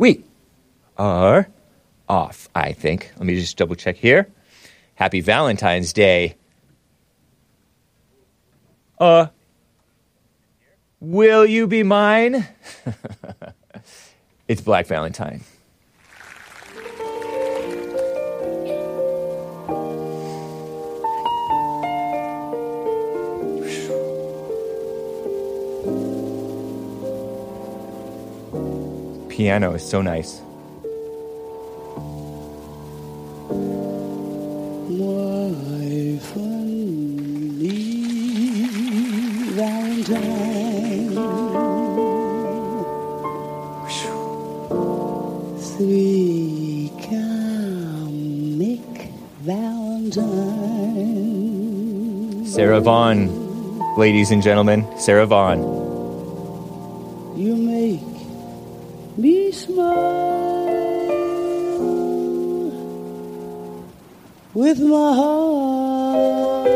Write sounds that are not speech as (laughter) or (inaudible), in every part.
We are off, I think. Let me just double check here. Happy Valentine's Day. Uh, will you be mine? (laughs) it's Black Valentine. Piano is so nice. Valentine, comic Valentine. Sarah Vaughan, ladies and gentlemen, Sarah Vaughan. With my heart.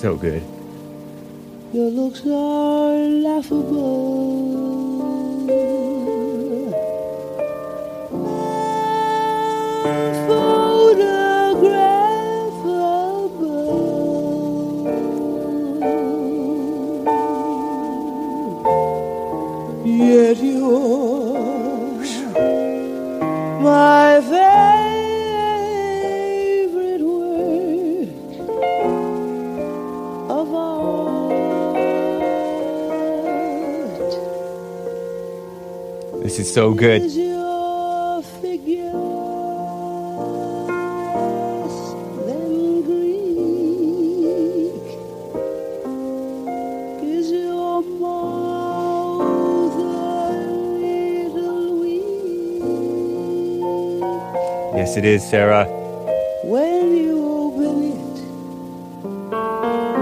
So good. Your looks are laughable. Little weak Yes, it is, Sarah. when you open it?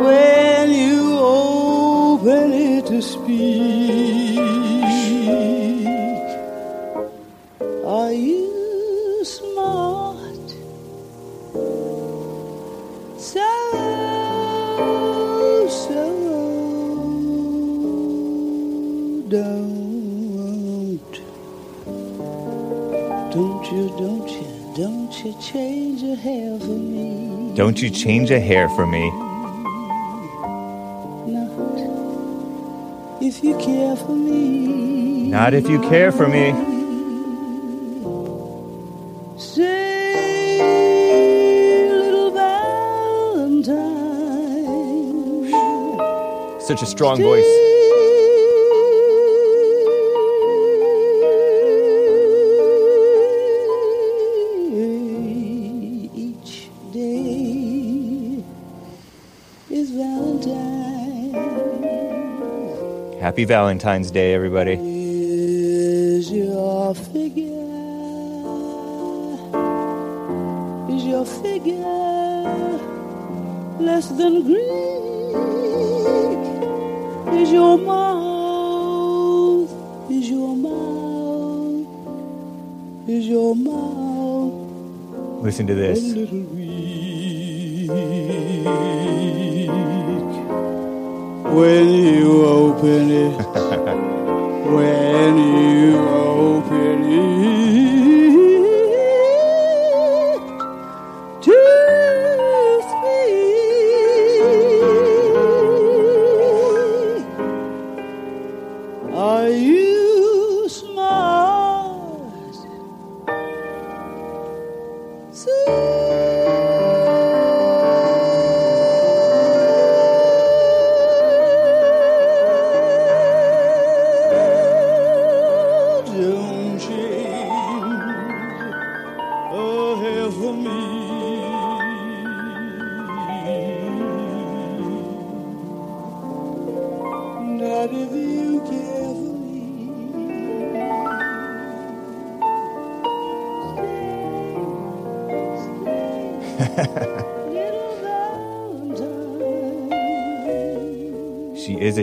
When you open it to speak, me? Don't you change a hair for me. Not if you care for me. Not if you care for me. Say, little Valentine. Such a strong voice. Happy Valentine's Day, everybody. Is your figure? Is your figure less than Greek? Is your mouth? Is your mouth? Is your mouth Listen to this. When you open it, (laughs) when you open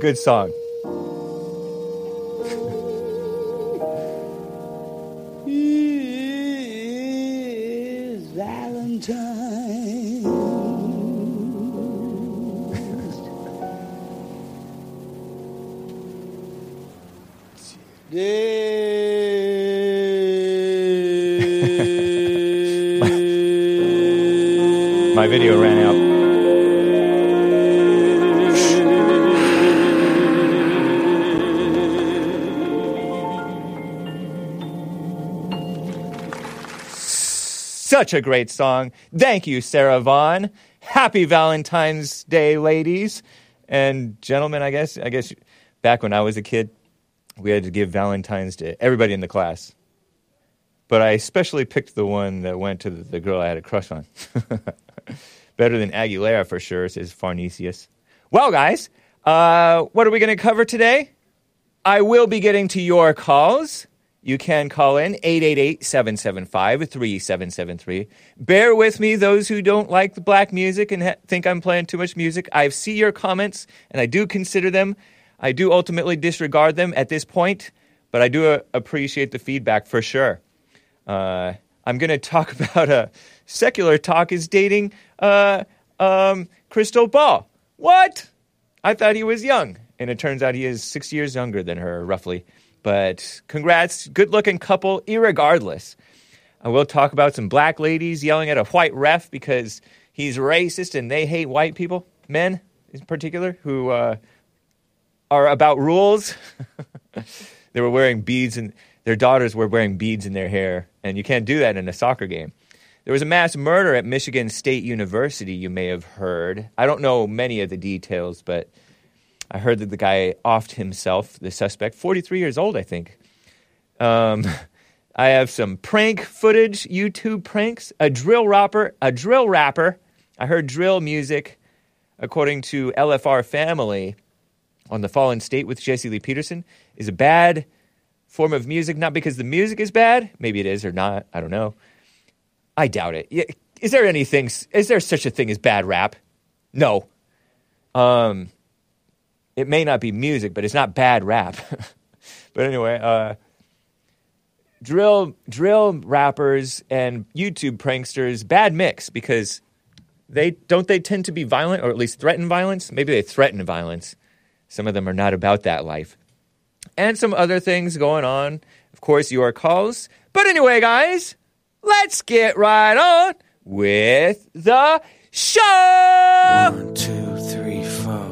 good song. Such a great song. Thank you, Sarah Vaughan. Happy Valentine's Day, ladies and gentlemen. I guess. I guess back when I was a kid, we had to give Valentine's to everybody in the class. But I especially picked the one that went to the, girl I had a crush on. (laughs) Better than Aguilera for sure, says Farnesius. Well, guys, uh, what are we going to cover today? I will be getting to your calls. You can call in 888 775 3773. Bear with me, those who don't like the black music and ha- think I'm playing too much music. I see your comments and I do consider them. I do ultimately disregard them at this point, but I do uh, appreciate the feedback for sure. Uh, I'm going to talk (laughs) about a secular talk is dating uh, um, Krystal Ball. What? I thought he was young, and it turns out he is six years younger than her, roughly. But congrats, good looking couple, irregardless. I will talk about some black ladies yelling at a white ref because he's racist and they hate white people, men in particular, who uh, are about rules. (laughs) they were wearing beads and their daughters were wearing beads in their hair, and you can't do that in a soccer game. There was a mass murder at Michigan State University, you may have heard. I don't know many of the details, but I heard that the guy offed himself, the suspect, 43 years old, I think. Um, (laughs) I have some prank footage, YouTube pranks, a drill rapper, a drill rapper. I heard drill music, according to LFR Family, on the Fallen State with Jesse Lee Peterson, is a bad form of music. Not because the music is bad, maybe it is or not. I don't know. I doubt it. Is there anything? Is there such a thing as bad rap? No. Um, it may not be music, but it's not bad rap. (laughs) but anyway, uh, drill drill rappers and YouTube pranksters bad mix because they don't they tend to be violent or at least threaten violence. Maybe they threaten violence. Some of them are not about that life, and some other things going on. Of course, your calls. But anyway, guys, let's get right on with the show. One, two, three, four.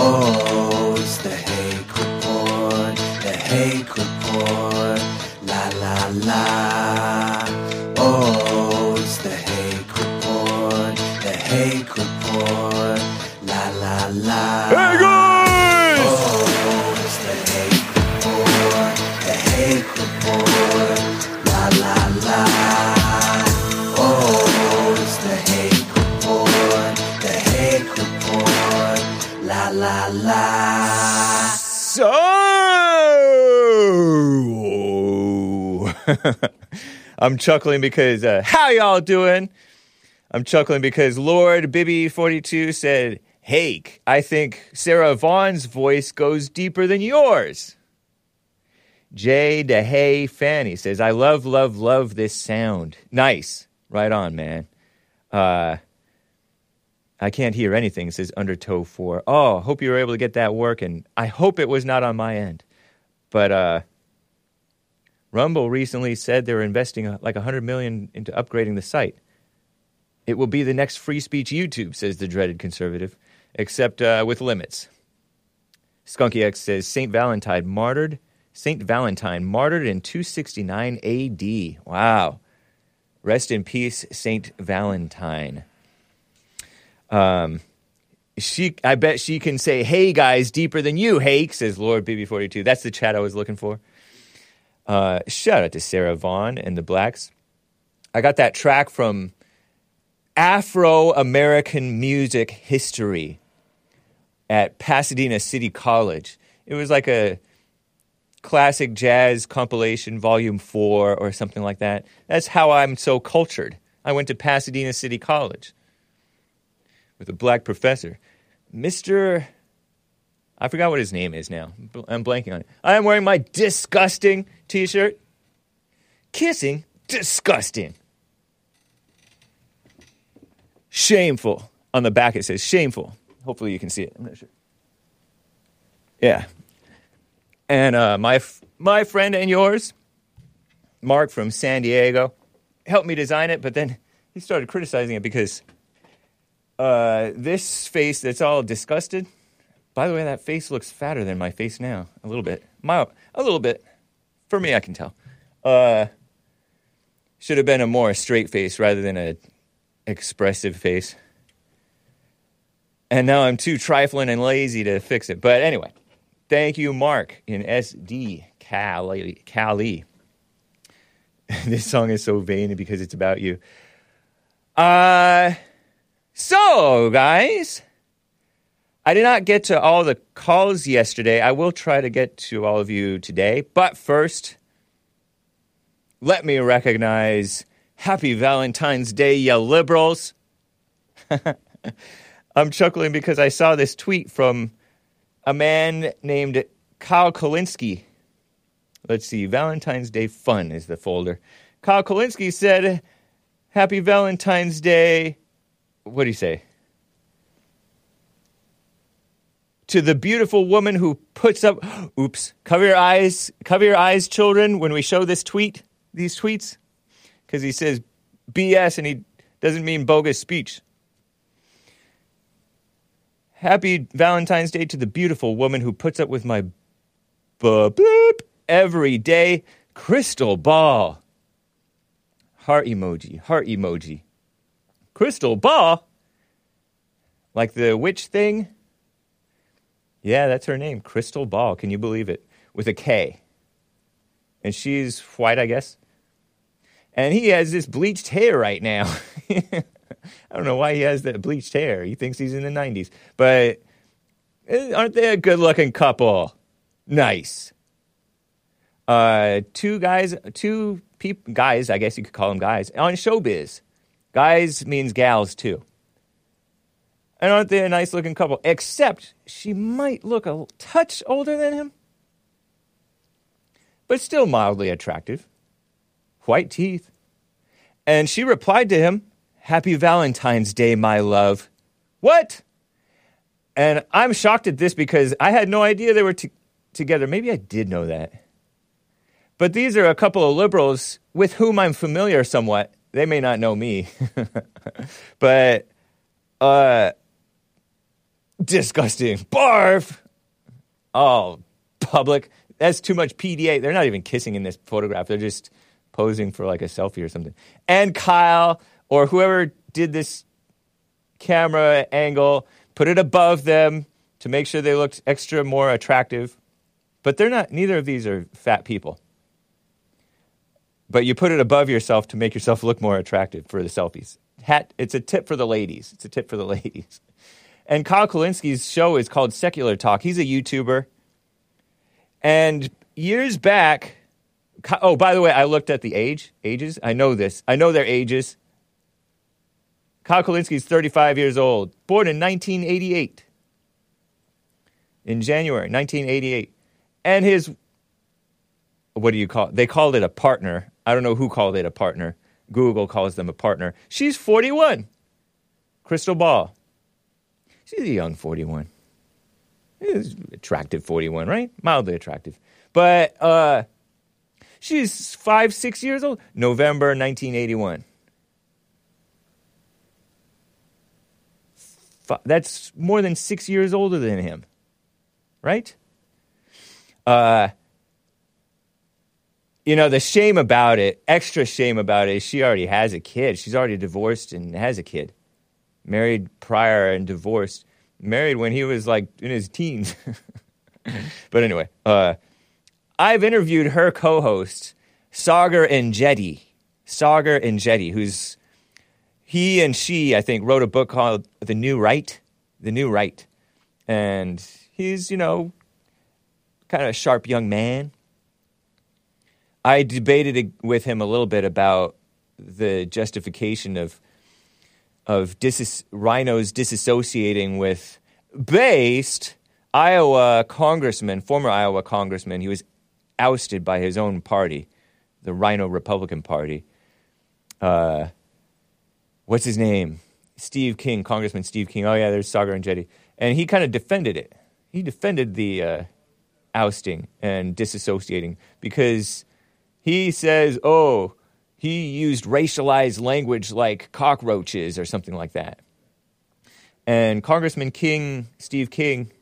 Oh, it's the Hake Report, the Hake Report. La la la. (laughs) I'm chuckling because uh, how y'all doing? I'm chuckling because Lord Bibby42 said, "Hake, I think Sarah Vaughan's voice goes deeper than yours." Jay DeHay Fanny says, "I love, love, love this sound. Nice, right on, man." Uh, I can't hear anything, says Undertow 4. Oh, hope you were able to get that working. I hope it was not on my end. But uh, Rumble recently said they're investing uh, like 100 million into upgrading the site. It will be the next free speech YouTube, says the dreaded conservative, except uh, with limits. Skunky X says Saint Valentine martyred. Saint Valentine martyred in 269 AD. Wow. Rest in peace, Saint Valentine. Um, she, I bet she can say, "Hey guys, deeper than you." Hake says Lord BB42. That's the chat I was looking for. Uh, shout out to Sarah Vaughan and the Blacks. I got that track from Afro American music history at Pasadena City College. It was like a classic jazz compilation, volume four, or something like that. That's how I'm so cultured. I went to Pasadena City College with a black professor. Mr. I forgot what his name is now. I'm blanking on it. I am wearing my disgusting t shirt. Kissing, disgusting. Shameful. On the back it says shameful. Hopefully you can see it. I'm not sure. Yeah. And uh, my, f- my friend and yours, Mark from San Diego, helped me design it, but then he started criticizing it because uh, this face that's all disgusted. By the way, that face looks fatter than my face now, a little bit. My, a little bit. For me, I can tell. Uh, should have been a more straight face rather than a expressive face. And now I'm too trifling and lazy to fix it. But anyway, thank you, Mark in SD Cali. Cali. (laughs) this song is so vain because it's about you. Uh, so, guys, I did not get to all the calls yesterday. I will try to get to all of you today. But first, let me recognize Happy Valentine's Day, you liberals. (laughs) I'm chuckling because I saw this tweet from a man named Kyle Kulinski. Let's see, Valentine's Day Fun is the folder. Kyle Kulinski said, Happy Valentine's Day. What do you say? To the beautiful woman who puts up, oops, cover your eyes, cover your eyes, children, when we show this tweet, these tweets, because he says BS and he doesn't mean bogus speech. Happy Valentine's Day to the beautiful woman who puts up with my boop every day. Krystal Ball. Heart emoji, heart emoji. Krystal Ball? Like the witch thing? Yeah, that's her name. Krystal Ball. Can you believe it? With a K. And she's white, I guess. And he has this bleached hair right now. (laughs) I don't know why he has that bleached hair. He thinks he's in the 90s. But eh, aren't they a good looking couple? Nice. Uh, two guys, two peop- guys, I guess you could call them guys, on showbiz. Guys means gals too. And aren't they a nice looking couple? Except she might look a touch older than him, but still mildly attractive. White teeth. And she replied to him, Happy Valentine's Day, my love. What? And I'm shocked at this because I had no idea they were t- together. Maybe I did know that. But these are a couple of liberals with whom I'm familiar somewhat. They may not know me. (laughs) but, uh, disgusting. Barf! Oh, public. That's too much PDA. They're not even kissing in this photograph. They're just posing for like a selfie or something. And Kyle, or whoever did this camera angle, put it above them to make sure they looked extra more attractive. But they're not, neither of these are fat people. But you put it above yourself to make yourself look more attractive for the selfies. Hat, it's a tip for the ladies. It's a tip for the (laughs) ladies. And Kyle Kulinski's show is called Secular Talk. He's a YouTuber. And years back, oh, by the way, I looked at the age, ages. I know this. I know their ages. Kyle Kulinski's 35 years old, born in 1988. In January 1988. And his, what do you call it? They called it a partner. I don't know who called it a partner. Google calls them a partner. She's 41. Krystal Ball. She's a young 41. She's attractive 41, right? Mildly attractive. But uh, she's five, six years old. November 1981. That's more than six years older than him, right? Uh, you know, the shame about it, extra shame about it, is she already has a kid. She's already divorced and has a kid. Married prior and divorced. Married when he was like in his teens. (laughs) but anyway, uh, I've interviewed her co host, Saagar Enjeti. Saagar Enjeti, who's he and she, I think, wrote a book called The New Right. The New Right. And he's, you know, kind of a sharp young man. I debated with him a little bit about the justification of of rhinos disassociating with based Iowa congressman, former Iowa congressman. He was ousted by his own party, the Rhino Republican Party. Uh, what's his name? Steve King, Congressman Steve King. Oh yeah, there's Saagar and Enjeti, and he kind of defended it. He defended the uh, ousting and disassociating because he says, "Oh, he used racialized language like cockroaches or something like that." And Congressman King, Steve King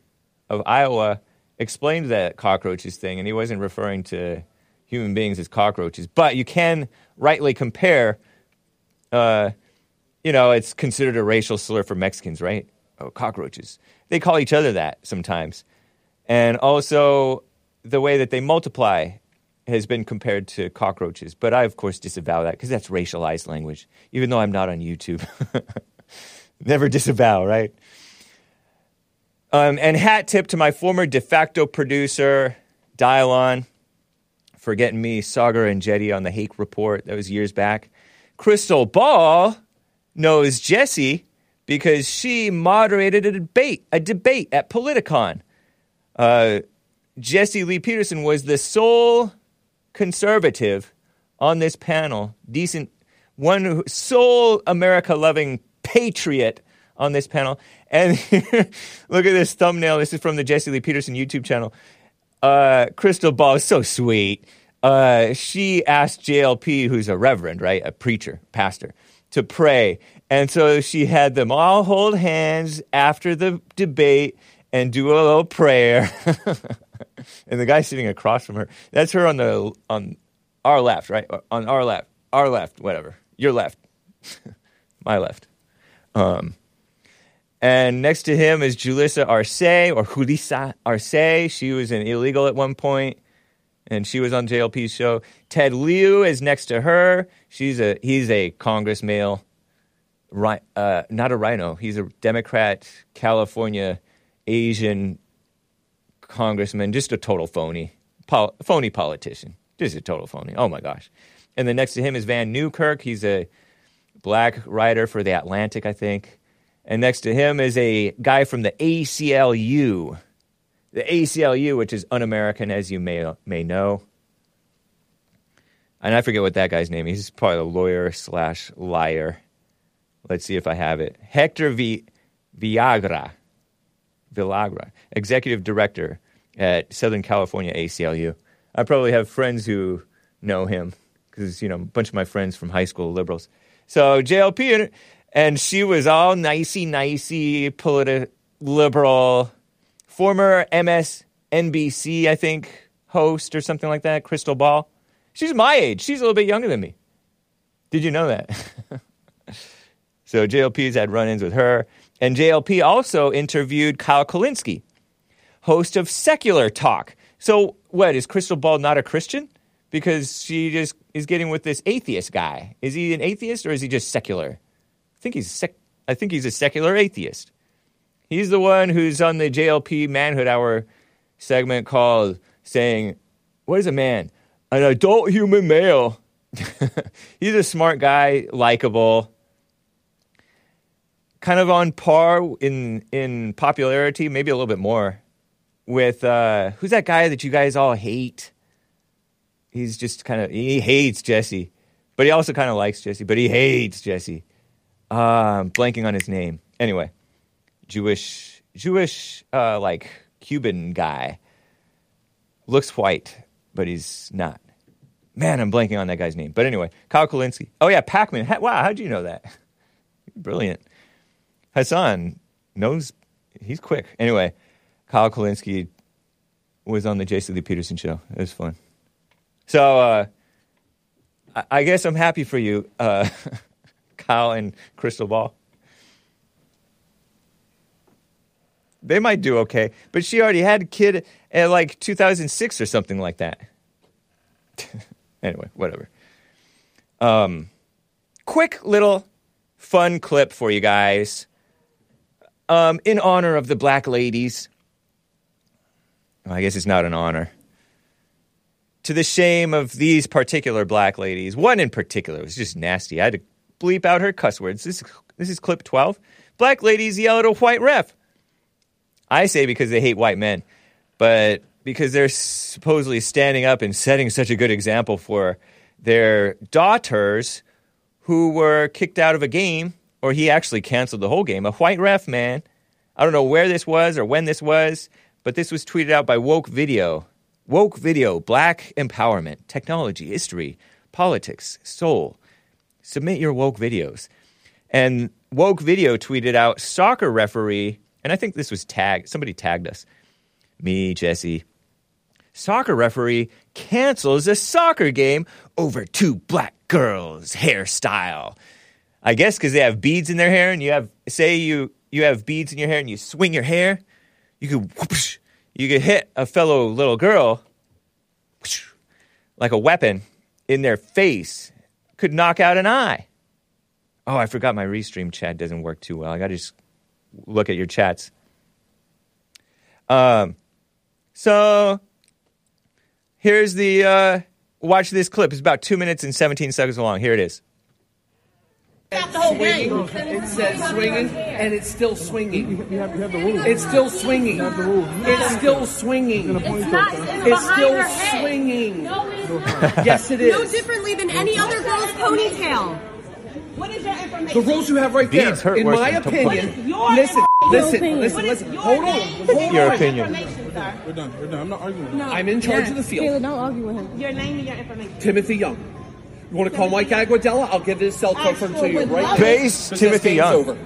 of Iowa, explained that cockroaches thing, and he wasn't referring to human beings as cockroaches, but you can rightly compare. Uh, you know, it's considered a racial slur for Mexicans, right? Oh, cockroaches. They call each other that sometimes. And also, the way that they multiply has been compared to cockroaches. But I, of course, disavow that because that's racialized language, even though I'm not on YouTube. (laughs) Never disavow, right? Um, and hat tip to my former de facto producer, Dialon, for getting me Saagar Enjeti on the Hake Report. That was years back. Krystal Ball knows Jesse because she moderated a debate, a debate at Politicon. Uh, Jesse Lee Peterson was the sole conservative on this panel, decent, one sole America loving patriot on this panel. And (laughs) look at this thumbnail. This is from the Jesse Lee Peterson YouTube channel. Uh, Krystal Ball is so sweet. Uh, she asked JLP, who's a reverend, right, a preacher, pastor, to pray. And so she had them all hold hands after the debate and do a little prayer. (laughs) and the guy sitting across from her, that's her on the on our left, right? On our left, our left, whatever. Your left, (laughs) my left. Um, and next to him is Julissa Arce or Julissa Arce. She was an illegal at one point, and she was on JLP's show. Ted Lieu is next to her. She's a he's a Congress male, uh, not a rhino. He's a Democrat, California, Asian congressman, just a total phony, Pol- phony politician, just a total phony. Oh my gosh! And then next to him is Vann Newkirk. He's a black writer for the Atlantic, I think. And next to him is a guy from the ACLU, the ACLU, which is un-American, as you may may know. And I forget what that guy's name. Is. He's probably a lawyer slash liar. Let's see if I have it. Hector v- Villagra. Villagra, executive director at Southern California ACLU. I probably have friends who know him because you know a bunch of my friends from high school liberals. So JLP and she was all nicey nicey, politi- liberal, former MSNBC I think host or something like that. Krystal Ball. She's my age. She's a little bit younger than me. Did you know that? (laughs) so JLP's had run-ins with her. And JLP also interviewed Kyle Kulinski, host of Secular Talk. So, what, is Krystal Ball not a Christian? Because she just is getting with this atheist guy. Is he an atheist or is he just secular? I think he's sec- I think he's a secular atheist. He's the one who's on the JLP Manhood Hour segment called saying, What is a man? An adult human male. (laughs) he's a smart guy, likable kind of on par in in popularity, maybe a little bit more with uh, who's that guy that you guys all hate? He's just kind of he hates Jesse, but he also kind of likes Jesse, but he hates Jesse. I'm blanking on his name. Anyway, Jewish Jewish uh, like Cuban guy looks white, but he's not. Man, I'm blanking on that guy's name. But anyway, Kyle Kulinski. Oh yeah, Pacman. Wow, how'd you know that? (laughs) Brilliant. Hassan knows he's quick. Anyway, Kyle Kulinski was on the Jesse Lee Peterson show. It was fun. So uh, I, I, guess I'm happy for you, uh, (laughs) Kyle and Krystal Ball. They might do okay, but she already had a kid at like 2006 or something like that. (laughs) anyway, whatever. Um, quick little fun clip for you guys um, in honor of the black ladies. I guess it's not an honor. To the shame of these particular black ladies, one in particular was just nasty. I had to bleep out her cuss words. This, this is clip 12. Black ladies yell at a white ref. I say because they hate white men, but because they're supposedly standing up and setting such a good example for their daughters who were kicked out of a game, or he actually canceled the whole game. A white ref, man. I don't know where this was or when this was, but this was tweeted out by Woke Video. Woke Video, black empowerment, technology, history, politics, soul. Submit your woke videos. And Woke Video tweeted out soccer referee, and I think this was tagged, somebody tagged us. Me, Jesse. Soccer referee cancels a soccer game over two black girls' hairstyle. I guess because they have beads in their hair, and you have, say, you you have beads in your hair, and you swing your hair, you could whoosh, you could hit a fellow little girl whoosh, like a weapon in their face, could knock out an eye. Oh, I forgot my restream chat doesn't work too well. I got to just look at your chats. Um, so here's the uh, watch this clip. It's about two minutes and 17 seconds long. Here it is. Swinging. It says swinging, and it's still swinging. You have, you have the rules. It's still swinging. You have the rules. It's still swinging. It's not. It's, It's behind still her head. swinging. No, it's (laughs) Yes, it no differently than any other girl's ponytail. What is your information? The rules you have right there. Beads hurt In worse my than opinion, Your listen, listen, opinion. listen, What is listen. your Hold on, name? hold Your on. opinion. Information, sir. We're done. We're done. I'm not arguing. with you. I'm in charge of the field. Kayla, don't argue with him. Your name and your information. Timothy Young. You want to call Mike Aguadella? I'll give his cell phone sure to you right love now. Base Since Timothy this Young. Over.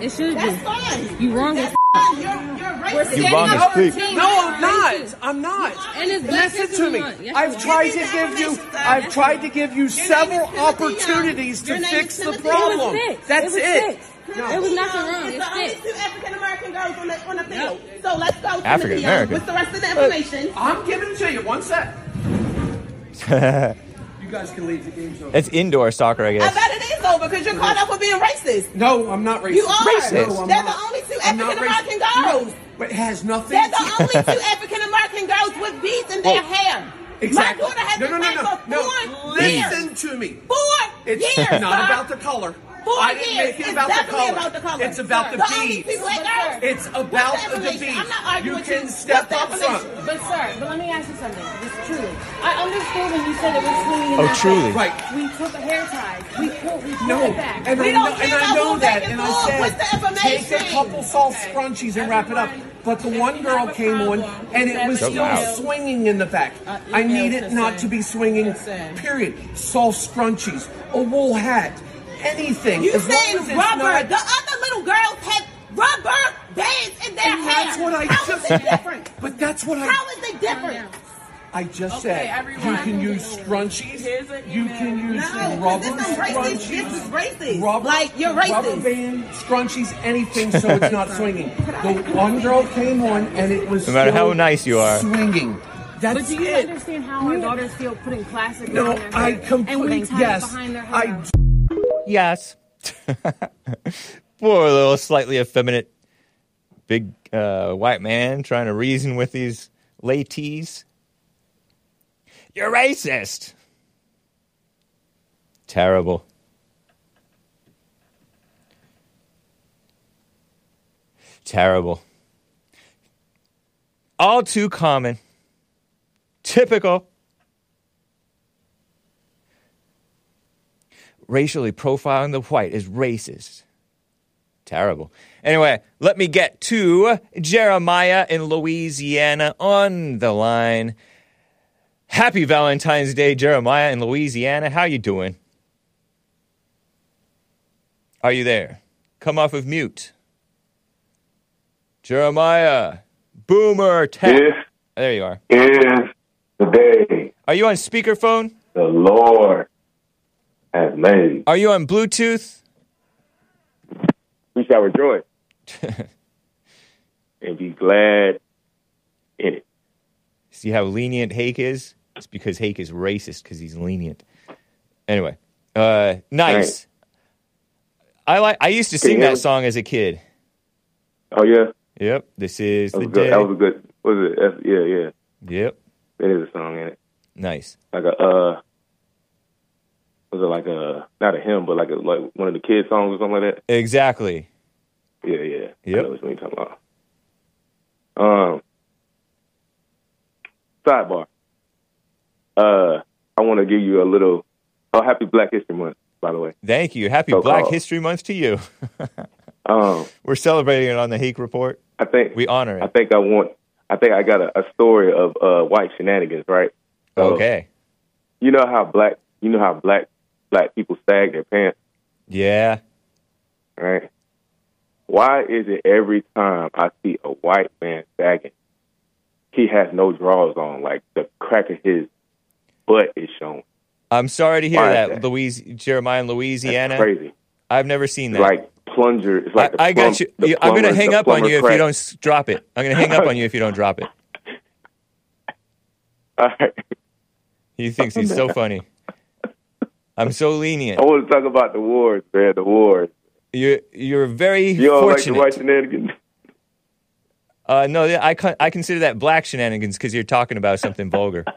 It should That's be. fine. You wrong as fine. You're, you're racist. You wrong as Standing bleep. up for No, I'm not. I'm not. And it's Listen to me. Yes, I've tried to Give me give the you. I've tried to give you several opportunities to fix the Timothy It Young. was problem. That's it. Was it. Fixed. No. It was nothing Young wrong. is It's the only two African American girls on the, on the field. So let's go. African American. What's the rest of the information? Uh, I'm giving it to you. One sec. (laughs) you guys can leave. The game's over. It's indoor soccer, I guess. I guess. bet it is over because you're caught up with being racist. No, I'm not racist. You are. Racist. No, I'm They're not. the only two I'm not African American racist. girls. No, but it has nothing. They're the only (laughs) two African American girls with beads in their Oh, hair. Exactly. My daughter has no, been no, no, black no, for no. four years. Listen to me. Four It's years. not about the color. Four I didn't years. make it It's about the color. about the color. It's about the The beads. two black girls. It's about What's the information? beads. I'm not arguing You with can you. step What's up the front. But sir, but let me ask you something. Just truly, I understood when you said it was swinging. in the phone. Oh, truly. way. Right. We took a hair tie. We pulled. We pulled No, it back. and We I don't know, and care I about know who that, and and I said What's the take a couple soft scrunchies and wrap it up. But the one girl came on, and it was still loud. swinging in the back. Uh, I need it not to be swinging. Period. Soft scrunchies, a wool hat, anything. You as long saying rubber. not- The other little girls had rubber bands in their and hair. that's what I How just is it different? But that's what I. How is it different? I just Okay, said everyone. you can use scrunchies. You can use No, rubber this is racist. scrunchies. This is racist. Rubber, like you're Rubber band, scrunchies, anything so it's not (laughs) swinging. The one girl came on and it was No matter still how nice you are. swinging. That's But do you it. understand how our daughters feel putting classic No, behind their I hair? And completely we tie yes. it behind their I hair. Yes. (laughs) Poor little slightly effeminate big uh, white man trying to reason with these ladies. You're racist. Terrible. Terrible. All too common. Typical. Racially profiling the white is racist. Terrible. Anyway, let me get to Jeremiah in Louisiana on the line. Happy Valentine's Day, Jeremiah in Louisiana. How you doing? Are you there? Come off of mute. Jeremiah, boomer tech. This There you are. is the day Are you on speakerphone? the Lord made. Are you on Bluetooth? We shall rejoice and be glad in it. See how lenient Hake is? It's because Hake is racist because he's lenient. Anyway, uh, nice. I like. I used to sing that me? song as a kid. Oh yeah, Yep. This is that the good. day. That was a good. Was it? That's, yeah, yeah. Yep. There is a song in it. Nice. Like a uh, was it like a not a hymn, but like a like one of the kids songs or something like that? Exactly. Yeah, yeah. Yep. I know what you're talking about. Um, sidebar. Uh, I want to give you a little. Oh, happy Black History Month, by the way. Thank you. Happy So Black called. History Month to you. (laughs) Um, We're celebrating it on the Hake Report. I think We honor it. I think I want. I think I got a, a story of uh, white shenanigans, right? So, Okay. You know how black. You know how black black people sag their pants, Yeah. right? Why is it every time I see a white man sagging, he has no drawers on, like the crack of his butt is shown. I'm sorry to hear Why that, that? Louise, Jeremiah in That's Louisiana. crazy. I've never seen that. Like plunger. It's like I, I plum- got you. Yeah, I'm going to hang up on plumber you if you don't drop it. I'm going to hang up on you if you don't drop it. (laughs) All right. He thinks he's so funny. I'm so lenient. I want to talk about the wars, man. The wars. You're you're very You don't like the fortunate. white shenanigans? uh, no, I con- I consider that black shenanigans because you're talking about something vulgar. (laughs)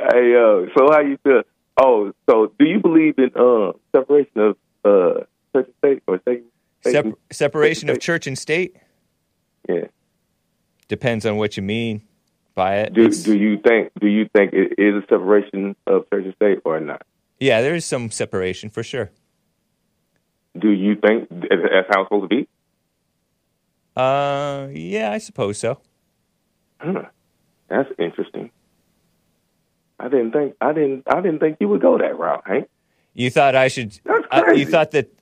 Hey, yo. So how you feel? Oh, so do you believe in uh, separation of uh, church and state or state? state Sep- and- separation of state? church and state Yeah. depends on what you mean by it. Do do you think do you think it is a separation of church and state or not? yeah, there is some separation for sure. Do you think that's how it's supposed to be? Uh, yeah, I suppose so. Huh. That's interesting. I didn't think I didn't I didn't think you would go that route, Hank. You thought I should? That's I- you thought that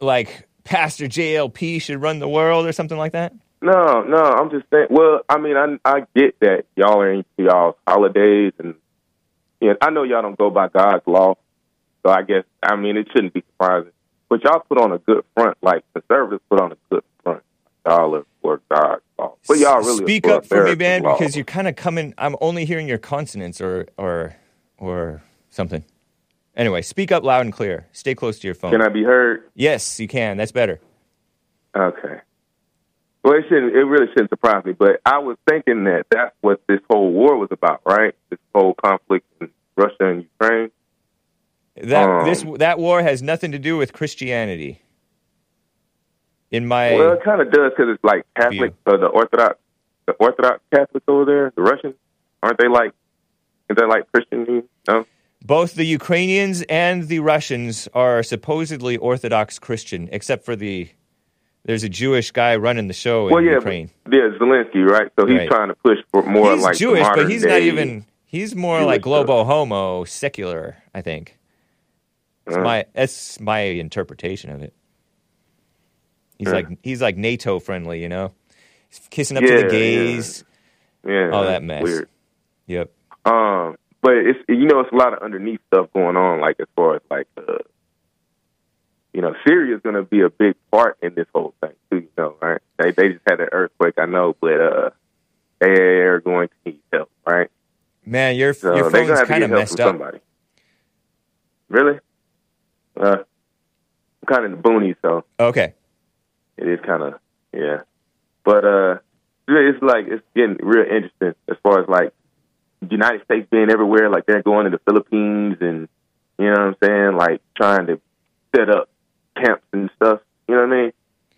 like Pastor JLP should run the world or something like that? No, no, I'm just saying. Well, I mean, I I get that y'all are into y'all's holidays, and yeah, I know y'all don't go by God's law, so I guess I mean it shouldn't be surprising. But y'all put on a good front, like conservatives put on a good front. Y'all are for God's law, but y'all really speak up for me, man, law. because you're kind of coming. I'm only hearing your consonants or or or something. Anyway, speak up loud and clear. Stay close to your phone. Can I be heard? yes, you can. That's better. Okay. Well, it shouldn't. It really shouldn't surprise me. But I was thinking that that's what this whole war was about, right? This whole conflict in Russia and Ukraine. That Um, this that war has nothing to do with Christianity. In my Well, it kind of does because it's like Catholic, uh, the Orthodox, the Orthodox Catholics over there, the Russians, aren't they like? Is that like Christian? No. both the Ukrainians and the Russians are supposedly Orthodox Christian, except for the there's a Jewish guy running the show in Well, yeah, Ukraine. yeah, Zelensky, right? So he's Right. trying to push for more he's like Jewish, but he's not even. He's more Jewish like globo homo, secular. I think. That's Uh. my that's my interpretation of it. He's Yeah. like he's like NATO friendly, you know. He's kissing up to the gays. Yeah, all that mess. Weird. Yep. Um, but it's you know it's a lot of underneath stuff going on, like as far as like uh, you know, Syria is going to be a big part in this whole thing too. You know, right? They they just had an earthquake, I know, but uh, they are going to need help, right? Man, your So your phone's kind of messed up. somebody. Really? Uh, I'm kind of in the boonies, so Okay. it is kind of yeah. But uh, it's like it's getting real interesting as far as like the United States being everywhere. Like they're going to the Philippines and you know what I'm saying, like trying to set up camps and stuff. You know what I mean?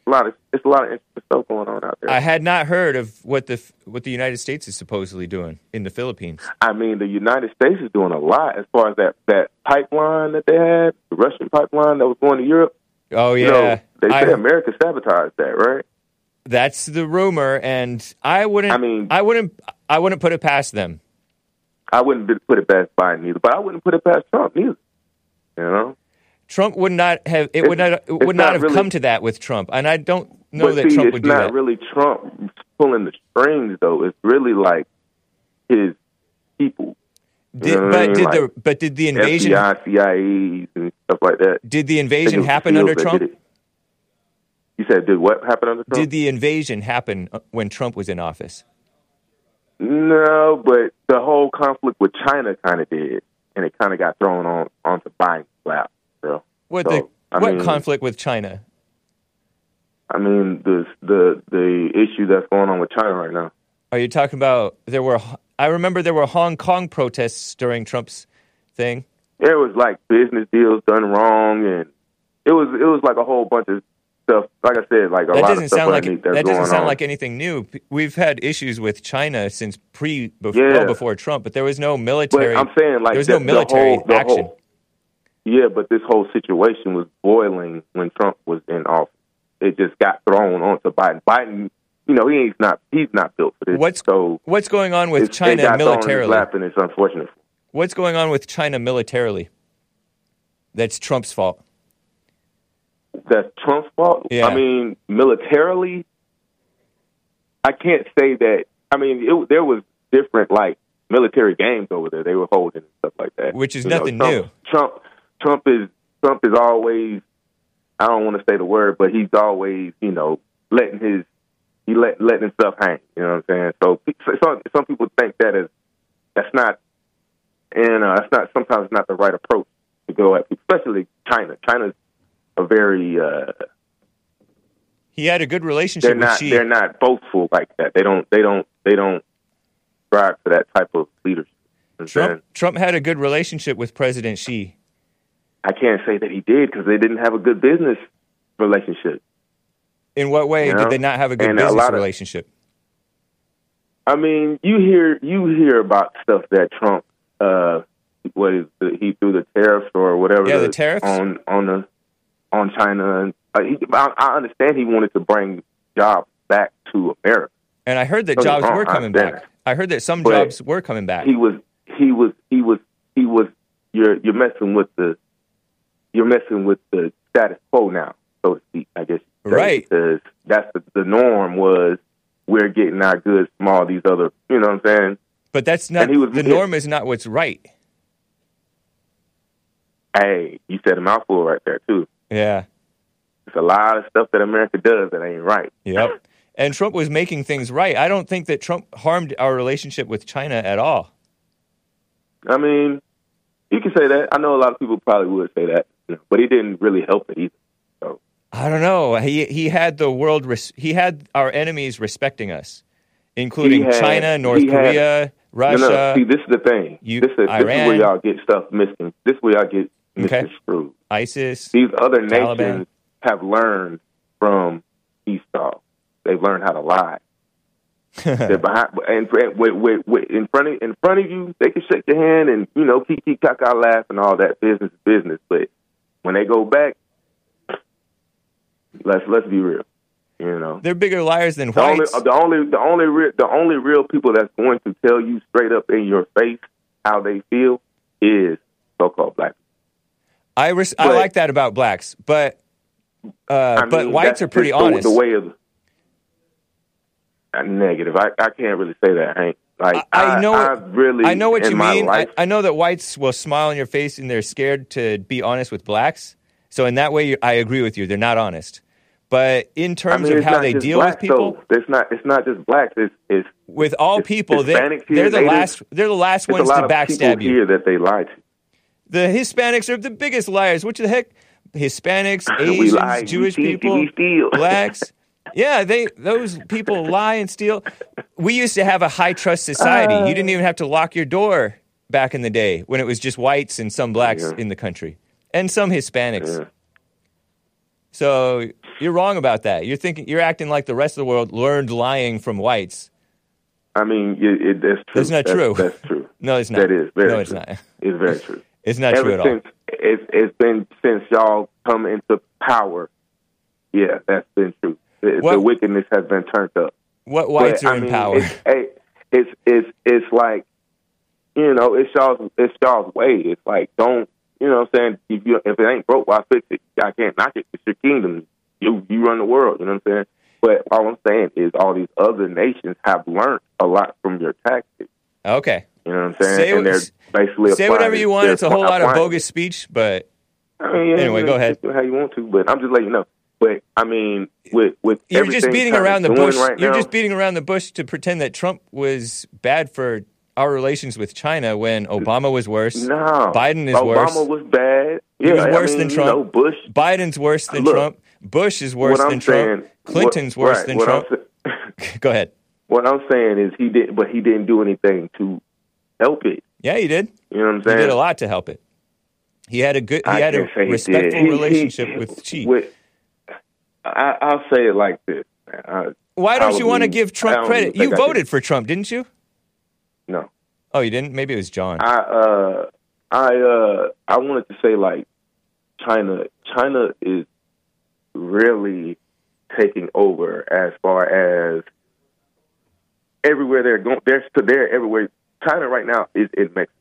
A lot of it's a lot of interesting stuff going on out there. I had not heard of what the what the United States is supposedly doing in the Philippines. I mean, the United States is doing a lot as far as that that pipeline that they had, the Russian pipeline that was going to Europe. Oh yeah, You know, they I- say America sabotaged that, right? that's the rumor, and I wouldn't. I mean- I wouldn't. I wouldn't put it past them. I wouldn't put it past Biden either, but I wouldn't put it past Trump either. You know, Trump would not have. It It's- would not. It would not, not have really- come to that with Trump, and I don't know that see, Trump would do that. It's not really Trump pulling the strings, though. It's really like his people, Did, what I but mean? did Like, the but did the invasion FBI, CIAs, and stuff like that. did the invasion happen under Trump? You said, did what happen under Trump? Did the invasion happen uh, when Trump was in office? No, but the whole conflict with China kind of did, and it kind of got thrown on onto Biden's lap. What So, the I what mean- conflict with China? I mean, the the the issue that's going on with China right now. Are you talking about there were? I remember there were Hong Kong protests during Trump's thing. There was like business deals done wrong, and it was it was like a whole bunch of stuff. Like I said, like a That lot doesn't of stuff sound like underneath that doesn't sound on. like anything new. We've had issues with China since pre before, Yeah. well before Trump, but there was no military. But I'm saying like there was the, no military the whole, action. Whole, yeah, but this whole situation was boiling when Trump was in office. It just got thrown onto Biden. Biden, you know, he's not he's not built for this. What's so what's going on with it China his militarily? lap, and it's unfortunate. What's going on with China militarily? That's Trump's fault. That's Trump's fault. Yeah. I mean, militarily, I can't say that. I mean, it, there was different like military games over there they were holding and stuff like that, Which is You know, nothing Trump, new. Trump, Trump is Trump is always. I don't want to say the word, but he's always, you know, letting his he let letting his stuff hang. You know what I'm saying? So so- some some people think that is that's not, and uh, that's not sometimes not the right approach to go at especially China. China's a very uh, He had a good relationship they're not they're not boastful like that. They don't they don't they don't strive for that type of leadership. You know what I'm saying? Trump Trump had a good relationship with President Xi. I can't say that he did because they didn't have a good business relationship. In what way You know? did they not have a good And a business of- relationship? I mean, you hear you hear about stuff that Trump uh what is the, he threw the tariffs or whatever Yeah, the tariffs. on on the on China and uh, he, I, I understand he wanted to bring jobs back to America. And I heard that me jobs wrong, were coming back. I heard that some But jobs were coming back. He was he was he was he was you're you're messing with the you're messing with the status quo now, so to speak. I guess you could say, Right. because that's the, the norm was we're getting our goods from all these other you know what I'm saying. but that's not was- the norm is not what's right. Hey, you said a mouthful right there too. Yeah. It's a lot of stuff that America does that ain't right. Yep. and Trump was making things right. I don't think that Trump harmed our relationship with China at all. I mean, you can say that. I know a lot of people probably would say that, you know, but he didn't really help it either. So I don't know. He he had the world. Res- he had our enemies respecting us, including had- China, North he had- Korea, Russia. No, no. See, this is the thing. You- this, is, this is where y'all get stuff missing. This is where y'all get Okay. misconstrued. ISIS. These other Taliban. nations have learned from Esau. They've learned how to lie. They're behind, and, with, with, with, in front of in front of you, they can shake your hand and you know kiki kaka laugh and all that business business. But when they go back, let's let's be real. You know, They're bigger liars than the only, whites. the only the only real the only real people that's going to tell you straight up in your face how they feel is so-called black. I res- I like that about blacks, but uh, I but whites are pretty honest. The, way of uh, negative. I, I can't really say that, Hank. Like I know. I, really. I know what you mean. I, life- I know that whites will smile in your face and they're scared to be honest with blacks. So in that way, I agree with you. They're not honest. But in I terms mean, of how they deal with people, Though. It's not. It's not just blacks. It's it's, with all it's people, They, they're the natives. last. They're the last ones to backstab you. here that they lie to. The Hispanics are the biggest liars. What the heck? Hispanics, (laughs) Asians, Jewish people, blacks. (laughs) Yeah, they those people lie and steal. We used to have a high trust society. you didn't even have to lock your door back in the day when it was just whites and some blacks Yeah. in the country and some Hispanics. Yeah. So you're wrong about that. You're thinking you're acting like the rest of the world learned lying from whites. I mean, it, it, that's true. That's not true. That's true. (laughs) No, it's not. That is very no, it's true. not. It's very true. (laughs) It's not Ever true at all. since it's it's been since y'all come into power. Yeah, that's been true. The, What- the wickedness has been turned up. What whites But, are I in mean, power? It's, hey, it's it's it's like you know, it's y'all's it's y'all's way. It's like don't you know what I'm saying? If you if it ain't broke, why fix it? I can't knock it. It's your kingdom. You you run the world. You know what I'm saying? But all I'm saying is all these other nations have learned a lot from your tactics. Okay. You know what I'm saying? Say and they're basically Say whatever you want. It's a whole lot of bogus speech, but I mean, yeah, Anyway, you go ahead. How you want to, but I'm just letting you know. But I mean, with with you're just beating around the bush. Right you're now, just beating around the bush to pretend that Trump was bad for our relations with China when Obama was worse. No, Biden is Obama worse. Obama was bad. He Yeah, was I worse mean, than you Trump. know, Bush. Biden's worse than Look, Trump. Bush is worse than Trump. Clinton's what, worse right, than Trump. I'm (laughs) Go ahead. what I'm saying is he did, but he didn't do anything to help it. Yeah, he did. You know what I'm saying? He did a lot to help it. He had a good. He I had a say he respectful He- he- relationship with Xi. with- I, I'll say it like this. I, Why don't you want to give Trump credit? You voted for Trump, didn't you? No. Oh, you didn't? Maybe it was John. I uh I uh I wanted to say like China China is really taking over as far as everywhere they're going they're they're everywhere China right now is in Mexico.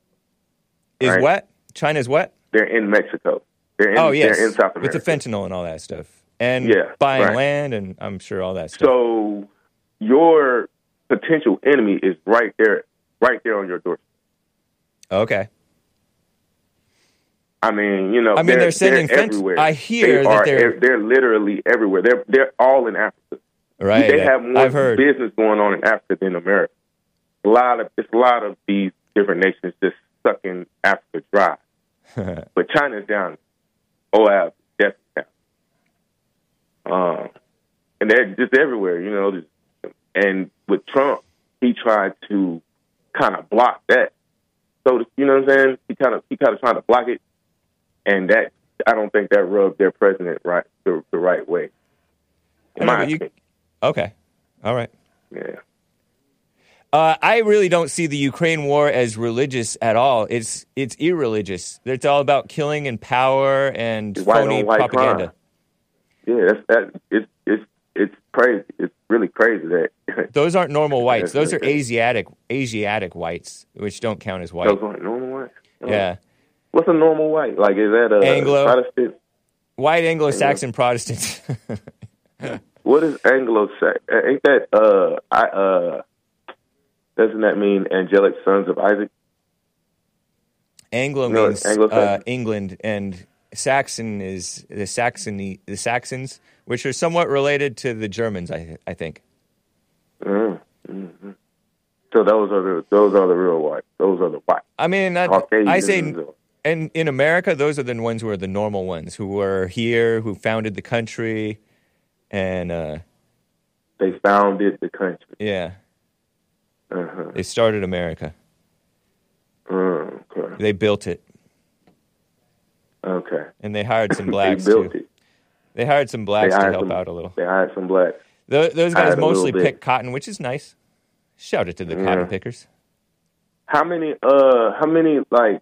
is right. what? China's what? They're in Mexico. They're in oh yes, they're in South America. with the fentanyl and all that stuff, and Yeah, buying right. land, and I'm sure all that stuff. so your potential enemy is right there right there on your doorstep. okay. I mean, you know, I mean, they're sending they're everywhere. I hear they that are, they're- they're literally everywhere. They're they're all in Africa. Right. They have more I've heard. business going on in Africa than America. A lot of it's a lot of these different nations just sucking Africa dry. (laughs) but China's down. Down. Um, and they're just everywhere, you know. Just, and with Trump, he tried to kind of block that. So you know what I'm saying? He kind of he kind of trying to block it, and that I don't think that rubbed their president right the, the right way. In know, my you- okay. All right. Yeah. Uh, I really don't see the Ukraine war as religious at all. It's it's irreligious. It's all about killing and power and phony propaganda. crime. Yeah, that's that. It's it's it's crazy. It's really crazy that (laughs) Those aren't normal whites. Those are. Asiatic Asiatic whites, which don't count as white. those aren't normal white. Oh. Yeah, What's a normal white? Like is that a Anglo. Protestant? white Anglo-Saxon Protestants. (laughs) What is Anglo? Ain't that uh I uh doesn't that mean angelic sons of Isaac? Anglo No, means Anglo-Saxon. uh, England, and Saxon is the Saxony, the Saxons, which are somewhat related to the Germans. I I think. Mm, hmm So those are the those are the real white. Those are the white. I mean, I, I say And in America, those are the ones who are the normal ones, who were here, who founded the country, and uh, they founded the country. yeah, Uh-huh. they started America. Mm, okay. They built it, Okay. and they hired some (laughs) blacks they too. it. They hired some blacks They to help some- out a little. They hired some blacks. Tho- those guys mostly pick cotton, which is nice. Shout it to the Yeah. cotton pickers. How many? Uh, how many? Like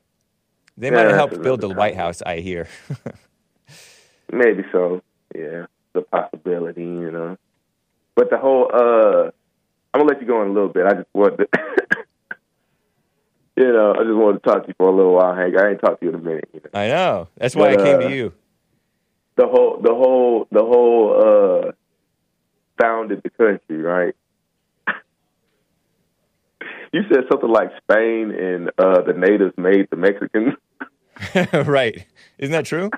They might have helped build the White. House. I hear. (laughs) maybe so. Yeah, the possibility, you know. But the whole. uh I'm gonna let you go in a little bit. I just want to. (laughs) you know, I just wanted to talk to you for a little while, Hank. I ain't talked to you in a minute. You know? I know. That's why But, I came uh, to you. the whole the whole the whole uh founded the country, right? (laughs) you said something like Spain and uh the natives made the Mexicans. (laughs) (laughs) right? Isn't that true?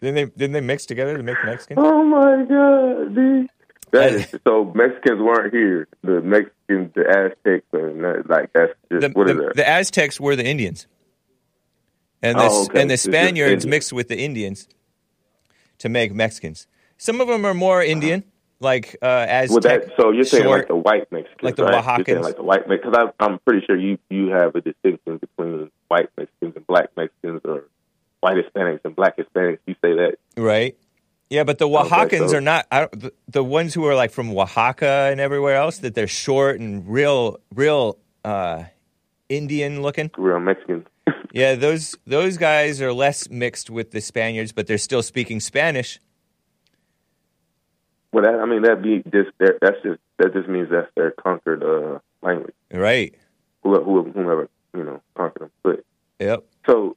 didn't they didn't they mix together to make Mexicans? Oh my god, dude. That is, so Mexicans weren't here. The Mexicans, the Aztecs, and that, like that's just the, what is the, that? the Aztecs were the Indians, and the, Oh, okay. and the Spaniards mixed with the Indians to make Mexicans. Some of them are more Indian, like uh, Aztec. Well, that so you're saying short. like the white Mexicans, like the right? Oaxacans. like the white because I'm pretty sure you you have a distinction between white Mexicans and black Mexicans, or white Hispanics and black Hispanics. You say that right? Yeah, but the Oaxacans so- are not I the, the ones who are like from Oaxaca and everywhere else. That they're short and real, real uh, Indian looking. real Mexican. (laughs) Yeah, those those guys are less mixed with the Spaniards, but they're still speaking Spanish. well, that, I mean that be just that, that's just that just means that's their conquered uh, language. Right. Whoever, whomever you know conquered them, but. Yep. So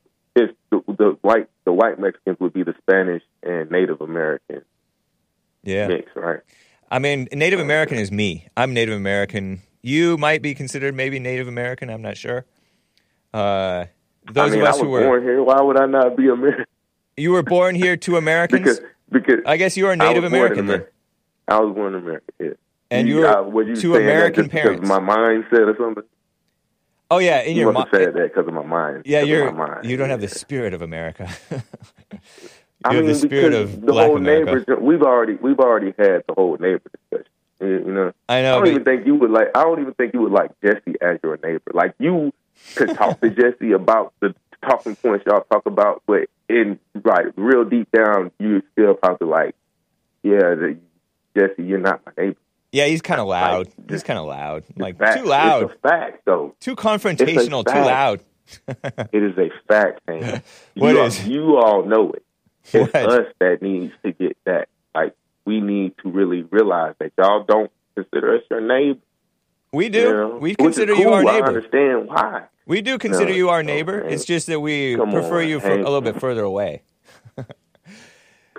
the, the white the white Mexicans would be the Spanish and Native American Yeah. mix, right? I mean, Native American is me. I'm Native American. You might be considered maybe Native American. I'm not sure. Uh, those I mean, of us who were born here. Why would I not be American? (laughs) you were born here to Americans. because because I guess you are Native American then. I was born in America. Yeah. And you, you were uh, you to American parents. My mindset or something. Oh yeah, in You your mind. said that because of my mind. Yeah, you're my mind. you don't have the spirit of America. (laughs) you I have mean, the spirit of the Black whole America. neighbor. We've already we've already had the whole neighbor discussion. You know, I know. I don't even think you would like. I don't even think you would like Jesse as your neighbor. Like you could talk to (laughs) Jesse about the talking points y'all talk about, but in right real deep down, you still probably like, yeah, the, Jesse, you're not my neighbor. Yeah, he's kind of loud. Like, he's kind of loud, like Fact. too loud, It's a fact, though. too confrontational, too loud. (laughs) It is a fact, man. (laughs) What you, is? All, you all know it. It's What? us that needs to get that. Like we need to really realize that y'all don't consider us your neighbor. We do. You know? We consider you cool. our I neighbor. understand why. We do consider No, you our neighbor. Hank. It's just that we Come prefer on, you for a little bit further away.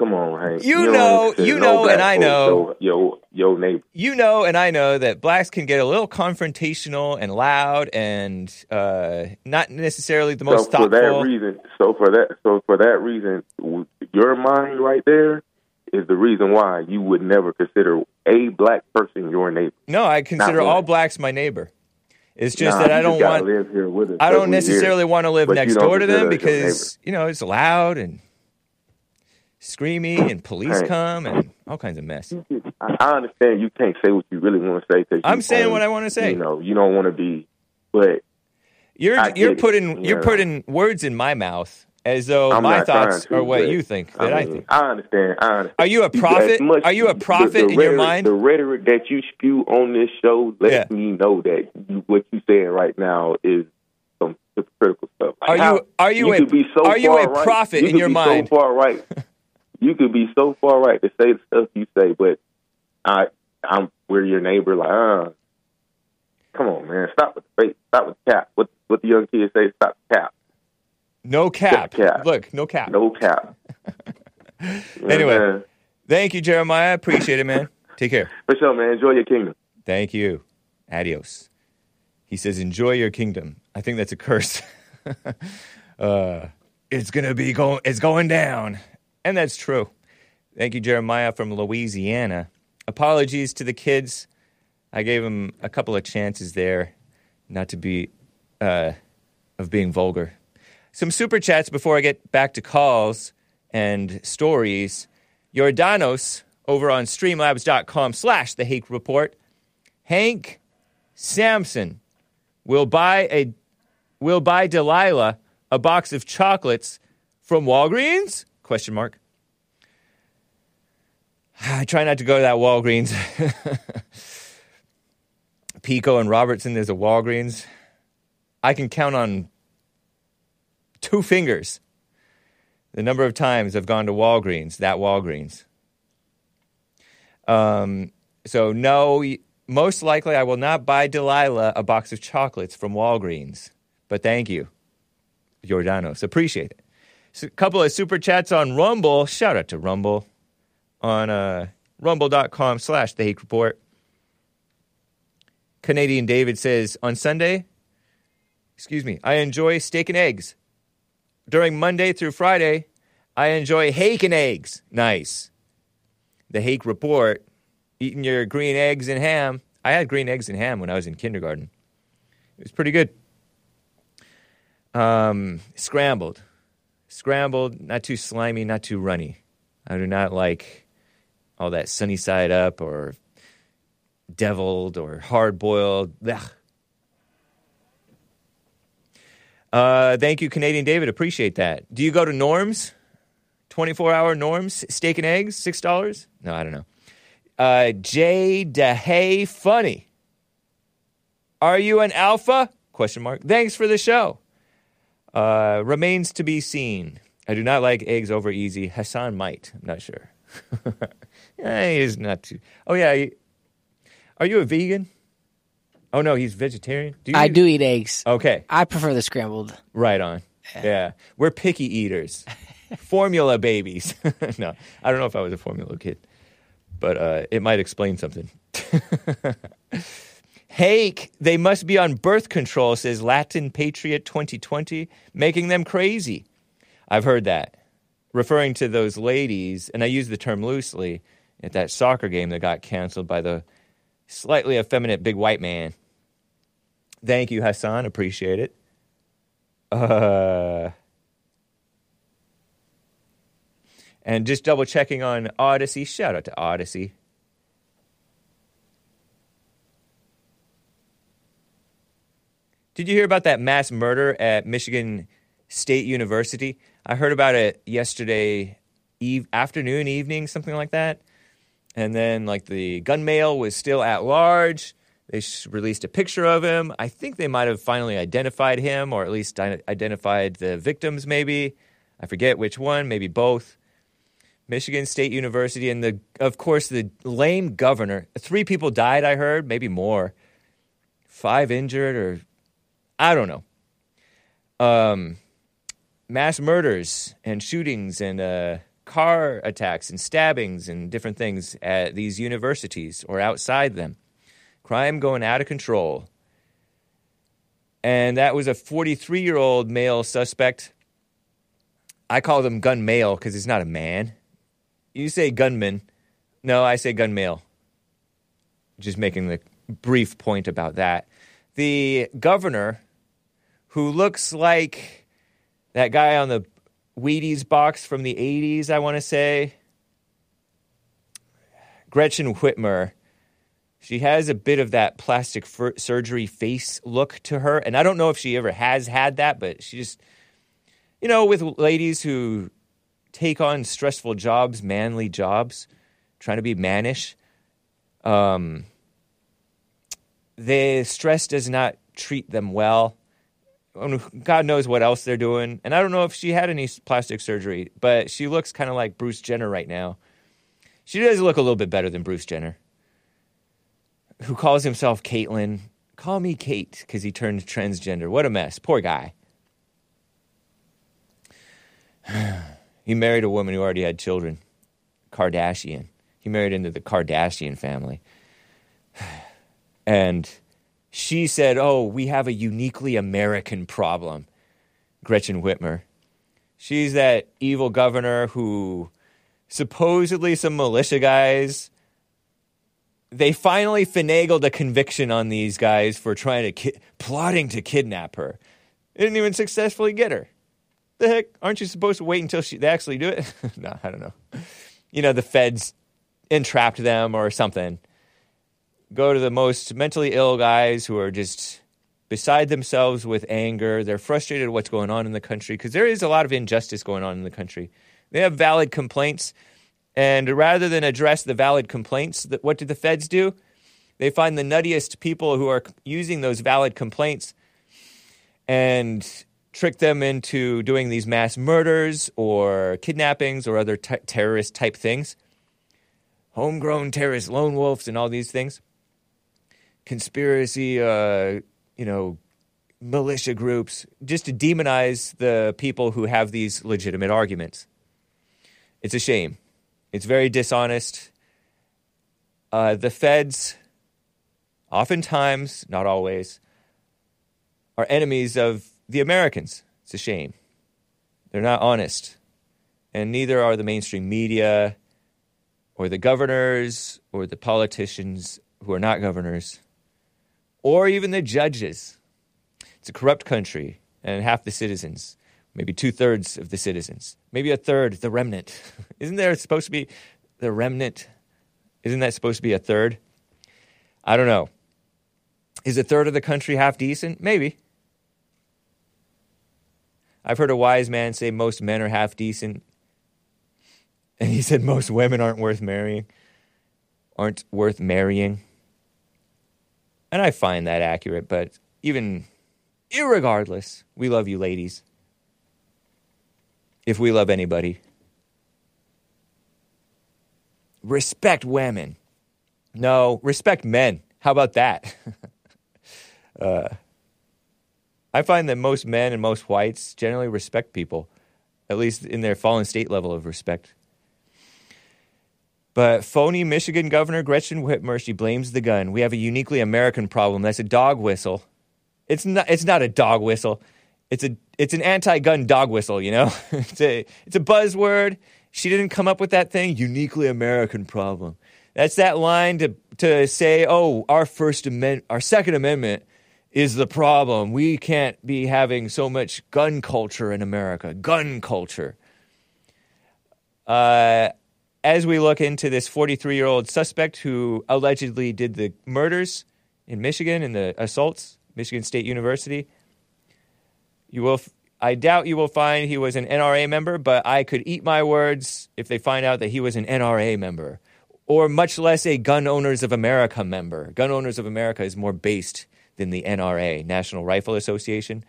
Come on, Hank. You don't know- you know, and I know. Your, your neighbor. You know, and I know that blacks can get a little confrontational and loud, and uh, not necessarily the most so for that reason, so for that, so for that reason, your mind right there is the reason why you would never consider a black person your neighbor. no, I consider all blacks my neighbor. It's just Nah, that I don't want. Live here with us I don't necessarily want to live next door to them consider us your because you know it's loud and screamy, and police Hey. come and all kinds of mess. I, I understand you can't say what you really want to say because I'm saying what I wanna say. You know, you don't want to be, but You're I you're putting you you're putting words in my mouth as though I'm my thoughts to, are what you think that I, mean, think. I understand. I understand. Are you a prophet? much- Are you a prophet the in your mind? The rhetoric that you spew on this show lets Yeah. me know that you, what you're saying right now is some hypocritical stuff. Like Are you- are you a- be so are you a prophet you in could your mind? So far right. (laughs) you could be so far right to say the stuff you say, but I, I'm we're your neighbor. Like, uh, come on, man, stop with the fake, stop with the cap. What what the young kids say? Stop the cap. No cap. cap. Look, no cap. No cap. (laughs) Anyway. Man, Thank you, Jeremiah. Appreciate it, man. Take care. for sure, man. Enjoy your kingdom. Thank you. Adios. He says, "Enjoy your kingdom." I think that's a curse. (laughs) uh, it's gonna be going. It's going down, and that's true. Thank you, Jeremiah from Louisiana. Apologies to the kids. I gave them a couple of chances there, not to be uh, of being vulgar. Some super chats before I get back to calls and stories. Jordanos over on streamlabs.com slash the Hake Report. Hank Sampson will buy a will buy Delilah a box of chocolates from Walgreens? Question mark. (sighs) I try not to go to that Walgreens. (laughs) Pico and Robertson, there's a Walgreens. I can count on two fingers the number of times I've gone to Walgreens, that Walgreens. Um, so, no, most likely I will not buy Delilah a box of chocolates from Walgreens. But thank you, Jordanos. Appreciate it. A couple of super chats on Rumble. Shout out to Rumble on uh, rumble.com slash the Hake Report. Canadian David says, on Sunday, excuse me, I enjoy steak and eggs. During Monday through Friday, I enjoy hake and eggs. Nice. The Hake Report, eating your green eggs and ham. I had green eggs and ham when I was in kindergarten. It was pretty good. Um, scrambled. Scrambled, not too slimy, not too runny. I do not like all that sunny side up or deviled or hard boiled. Uh, thank you, Canadian David. Appreciate that. Do you go to Norms? 24 hour Norms? Steak and eggs? $6? No, I don't know. Uh, J. DeHay Funny. Are you an alpha? Question mark. Thanks for the show. Uh, remains to be seen. I do not like eggs over easy. Hassan might. I'm not sure. (laughs) Eh, he's not too. Oh, yeah. he- Are you a vegan? Oh, no, he's vegetarian. Do you I eat- do eat eggs. Okay. I prefer the scrambled. Right on. Yeah. We're picky eaters. (laughs) formula babies. (laughs) no, I don't know if I was a formula kid, but uh, it might explain something. Hake, they must be on birth control, says Latin Patriot 2020, making them crazy. I've heard that. Referring to those ladies, and I use the term loosely, at that soccer game that got canceled by the slightly effeminate big white man. Thank you, Hassan. Appreciate it. Uh, and just double checking on Odysee. Shout out to Odysee. Did you hear about that mass murder at Michigan State University? I heard about it yesterday eve- afternoon, evening, something like that. And then, like, the gun mail was still at large. They released a picture of him. I think they might have finally identified him, or at least identified the victims, maybe. I forget which one, maybe both. Michigan State University, and the, of course, the lame governor. Three people died, I heard, maybe more. Five injured, or I don't know. Um, mass murders and shootings and uh, car attacks and stabbings and different things at these universities or outside them. Crime going out of control. And that was a 43 year old male suspect. I call them gun male because he's not a man. You say gunman. No, I say gun male. Just making the brief point about that. The governor, who looks like that guy on the Wheaties box from the 80s, I want to say. Gretchen Whitmer. She has a bit of that plastic fur- surgery face look to her. And I don't know if she ever has had that, but she just, you know, with ladies who take on stressful jobs, manly jobs, trying to be mannish, um, the stress does not treat them well. God knows what else they're doing. And I don't know if she had any plastic surgery, but she looks kind of like Bruce Jenner right now. She does look a little bit better than Bruce Jenner, who calls himself Caitlyn. Call me Kate because he turned transgender. What a mess. Poor guy. (sighs) he married a woman who already had children, Kardashian. He married into the Kardashian family. (sighs) And she said, Oh, we have a uniquely American problem, Gretchen Whitmer. She's that evil governor who supposedly some militia guys they finally finagled a conviction on these guys for trying to ki- plotting to kidnap her. They didn't even successfully get her. The heck? Aren't you supposed to wait until she, they actually do it? (laughs) no, I don't know. You know, the feds entrapped them or something. Go to the most mentally ill guys who are just beside themselves with anger. They're frustrated at what's going on in the country because there is a lot of injustice going on in the country. They have valid complaints. And rather than address the valid complaints, what do the feds do? They find the nuttiest people who are using those valid complaints and trick them into doing these mass murders or kidnappings or other t- terrorist type things. Homegrown terrorist lone wolves and all these things. Conspiracy, uh, you know, militia groups, just to demonize the people who have these legitimate arguments. It's a shame. It's very dishonest. Uh, the feds, oftentimes, not always, are enemies of the Americans. It's a shame. They're not honest. And neither are the mainstream media or the governors or the politicians who are not governors or even the judges. It's a corrupt country, and half the citizens, maybe two thirds of the citizens, maybe a third, the remnant. (laughs) Isn't there supposed to be the remnant? Isn't that supposed to be a third? I don't know. Is a third of the country half decent? Maybe. I've heard a wise man say most men are half decent. And he said most women aren't worth marrying, aren't worth marrying. And I find that accurate, but even irregardless, we love you ladies. If we love anybody. Respect women. No, respect men. How about that? (laughs) uh, I find that most men and most whites generally respect people, at least in their fallen state level of respect. But phony Michigan Governor Gretchen Whitmer, she blames the gun. We have a uniquely American problem. That's a dog whistle. It's not. It's not a dog whistle. It's a. It's an anti-gun dog whistle. You know. (laughs) it's a. It's a buzzword. She didn't come up with that thing. Uniquely American problem. That's that line to to say, oh, our First Amendment, our Second Amendment is the problem. We can't be having so much gun culture in America. Gun culture. Uh, as we look into this 43 year old suspect who allegedly did the murders in Michigan and the assaults, Michigan State University, you will. f- I doubt you will find he was an NRA member, but I could eat my words if they find out that he was an NRA member, or much less a Gun Owners of America member. Gun Owners of America is more based than the NRA, National Rifle Association.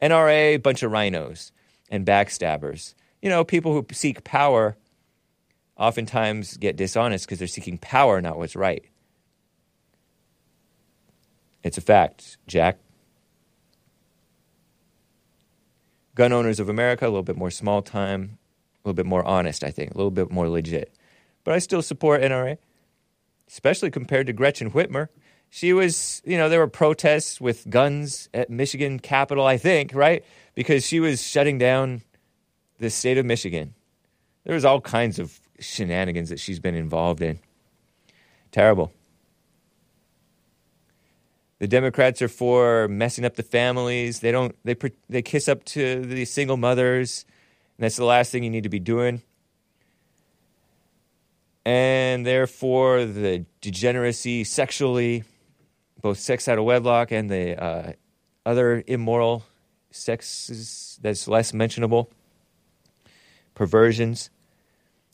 NRA, bunch of RINOs and backstabbers. You know, people who seek power oftentimes get dishonest because they're seeking power, not what's right. It's a fact, Jack. Gun Owners of America, a little bit more small time, a little bit more honest, I think, a little bit more legit. But I still support NRA, especially compared to Gretchen Whitmer. She was, you know, there were protests with guns at Michigan Capitol, I think, right? Because she was shutting down the state of Michigan. There was all kinds of shenanigans that she's been involved in. Terrible. The Democrats are for messing up the families. They don't. They they kiss up to the single mothers, and that's the last thing you need to be doing. And they're for the degeneracy sexually, both sex out of wedlock and the uh, other immoral sexes that's less mentionable, perversions.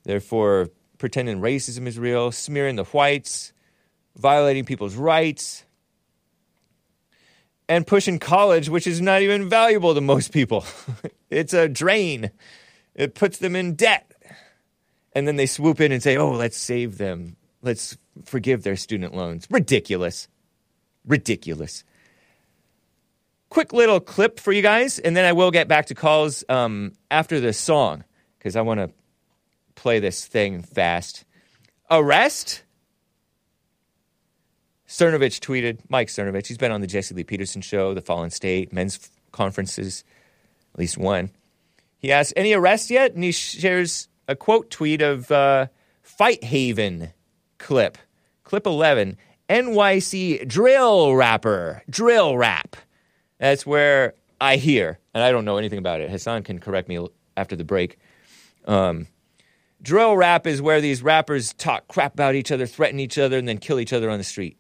They're pretending racism is real, smearing the whites, violating people's rights and pushing college, which is not even valuable to most people. (laughs) it's a drain. It puts them in debt. And then they swoop in and say, oh, let's save them. Let's forgive their student loans. Ridiculous. Ridiculous. Quick little clip for you guys, and then I will get back to calls um, after this song because I want to play this thing fast. Arrest? Cernovich tweeted, Mike Cernovich, he's been on the Jesse Lee Peterson show, the Fallen State, men's conferences, at least one. He asks, any arrests yet? And he shares a quote tweet of uh, Fight Haven clip, clip 11, NYC drill rapper, drill rap. That's where I hear, and I don't know anything about it. Hassan can correct me after the break. Um, drill rap is where these rappers talk crap about each other, threaten each other, and then kill each other on the street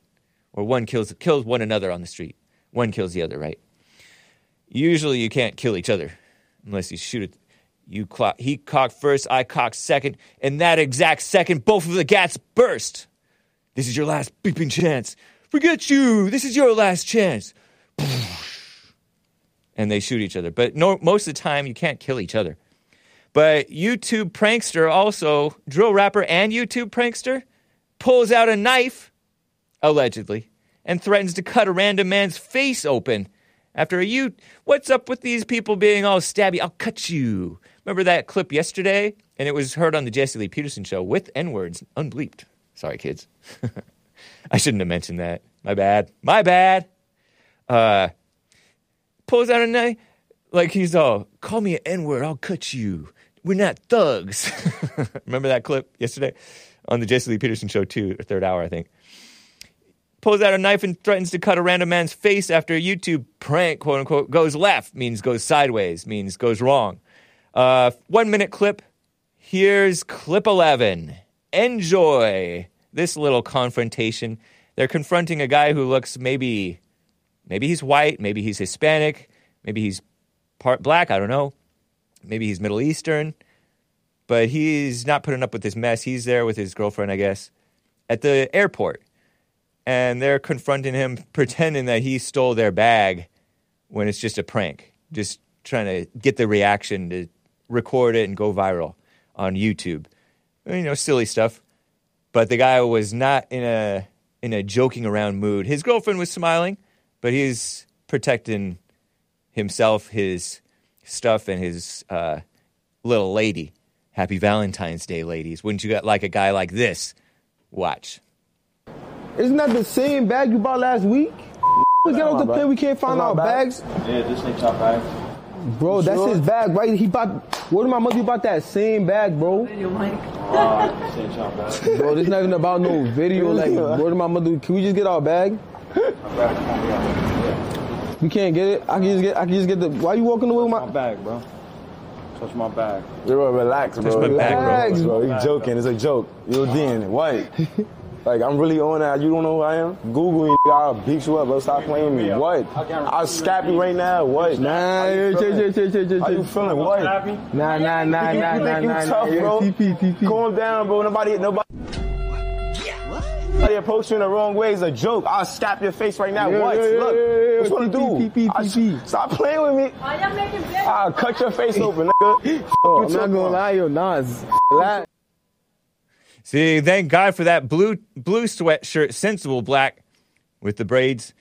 or one kills kills one another on the street. One kills the other, right? Usually, you can't kill each other unless you shoot it. You clock, he cocked first, I cocked second, and that exact second, both of the gats burst. This is your last beeping chance. Forget you. This is your last chance. (laughs) And they shoot each other. But no, most of the time, you can't kill each other. But YouTube prankster, also drill rapper and YouTube prankster, pulls out a knife allegedly, and threatens to cut a random man's face open after a you. What's up with these people being all stabby? I'll cut you. Remember that clip yesterday? And it was heard on the Jesse Lee Peterson show with N words, unbleeped. Sorry, kids. (laughs) I shouldn't have mentioned that. My bad. My bad. Uh, pulls out a knife, like he's all, call me an N word, I'll cut you. We're not thugs. (laughs) Remember that clip yesterday on the Jesse Lee Peterson show, too, third hour, I think pulls out a knife and threatens to cut a random man's face after a YouTube prank, quote unquote, goes left, means goes sideways, means goes wrong. Uh, one minute clip. Here's clip 11. Enjoy this little confrontation. They're confronting a guy who looks maybe, maybe he's white, maybe he's Hispanic, maybe he's part black, I don't know. Maybe he's Middle Eastern, but he's not putting up with this mess. He's there with his girlfriend, I guess, at the airport and they're confronting him, (laughs) pretending that he stole their bag when it's just a prank, just trying to get the reaction to record it and go viral on YouTube. You know, silly stuff. But the guy was not in a in a joking around mood. His girlfriend was smiling, but he's protecting himself, his stuff, and his uh, little lady. Happy Valentine's Day, ladies. Wouldn't you like a guy like this? Watch. Isn't that the same bag you bought last week? We get off the plane, we can't find our bag. bags. Yeah, this ain't your bag. Bro, that's sure? his bag, right? He bought, where did my mother bought that same bag, bro? Uh, this ain't your bag. Bro, this not even about no video. Like, where did my mother, can we just get our bag? You can't get it. I can just get. I can just get the. Why you walking away with My my? bag, bro. Touch my bag. Bro, relax, bro. my back, bro. Relax, bro. You joking? It's a joke. You're Dean. What? Like I'm really on that. You don't know who I am? Google me. I'll beat you up, bro. Stop playing me. What? I'll scrap you right now. What? Nah, How you yeah, chill, feeling? chill, chill, chill, How you feeling? What? Nah, nah, nah, You nah, nah, you nah, tough, nah. bro? Yeah, TP, TP. Calm down, bro. Nobody, nobody. Nobody approach you in the wrong way is a joke. I'll slap your face right now. Yeah, what? yeah, yeah, Look, yeah, yeah. what you want to do? TP, I'll TP. Stop playing with me. Why y'all making big? I'll cut your face open, nigga. (laughs) Oh, You I'm not gonna lie, yo, Nas. Relax. See, thank God for that blue blue sweatshirt, sensible black, with the braids,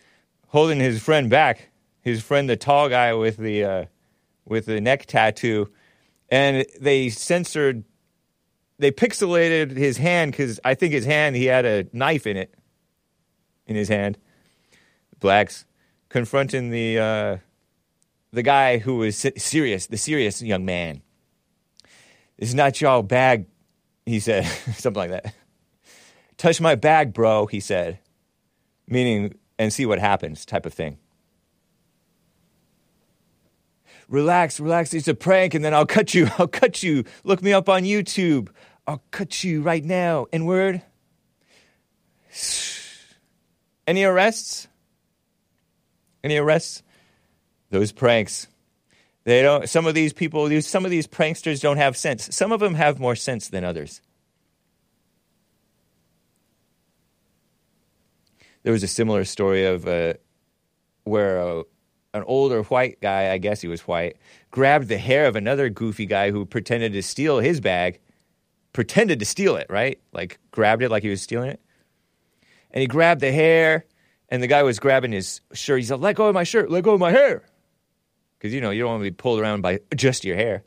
holding his friend back. His friend, the tall guy with the uh, with the neck tattoo, and they censored, they pixelated his hand because I think his hand he had a knife in it, in his hand. Blacks confronting the uh, the guy who was serious, the serious young man. It's not y'all bag he said (laughs) something like that. Touch my bag, bro, he said. Meaning, and see what happens type of thing. Relax, relax, it's a prank, and then I'll cut you. (laughs) I'll cut you. Look me up on YouTube. I'll cut you right now. N word. (sighs) Any arrests? Any arrests? Those pranks. They don't. Some of these people, these some of these pranksters don't have sense. Some of them have more sense than others. There was a similar story of uh, where uh, an older white guy, I guess he was white, grabbed the hair of another goofy guy who pretended to steal his bag, pretended to steal it, right? Like grabbed it like he was stealing it, and he grabbed the hair, and the guy was grabbing his shirt. He said, "Let go of my shirt! Let go of my hair!" because you know you don't want to be pulled around by just your hair.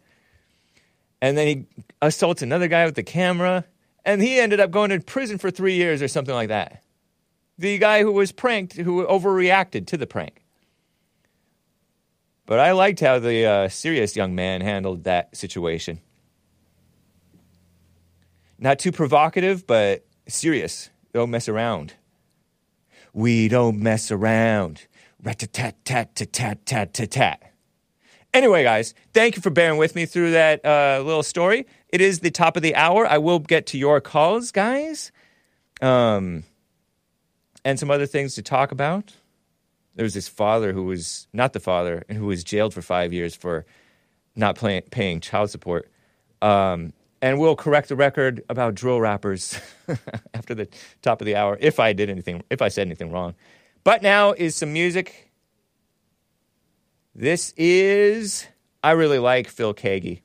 And then he assaults another guy with the camera, and he ended up going to prison for three years or something like that. The guy who was pranked, who overreacted to the prank. But I liked how the uh, serious young man handled that situation. Not too provocative, but serious. Don't mess around. We don't mess around. Rat tat tat tat tat tat tat tat. Anyway, guys, thank you for bearing with me through that uh, little story. It is the top of the hour. I will get to your calls, guys, um, and some other things to talk about. There was this father who was not the father and who was jailed for five years for not pay- paying child support. Um, and we'll correct the record about drill rappers (laughs) after the top of the hour if I did anything, if I said anything wrong. But now is some music. This is, I really like Phil Keaggy.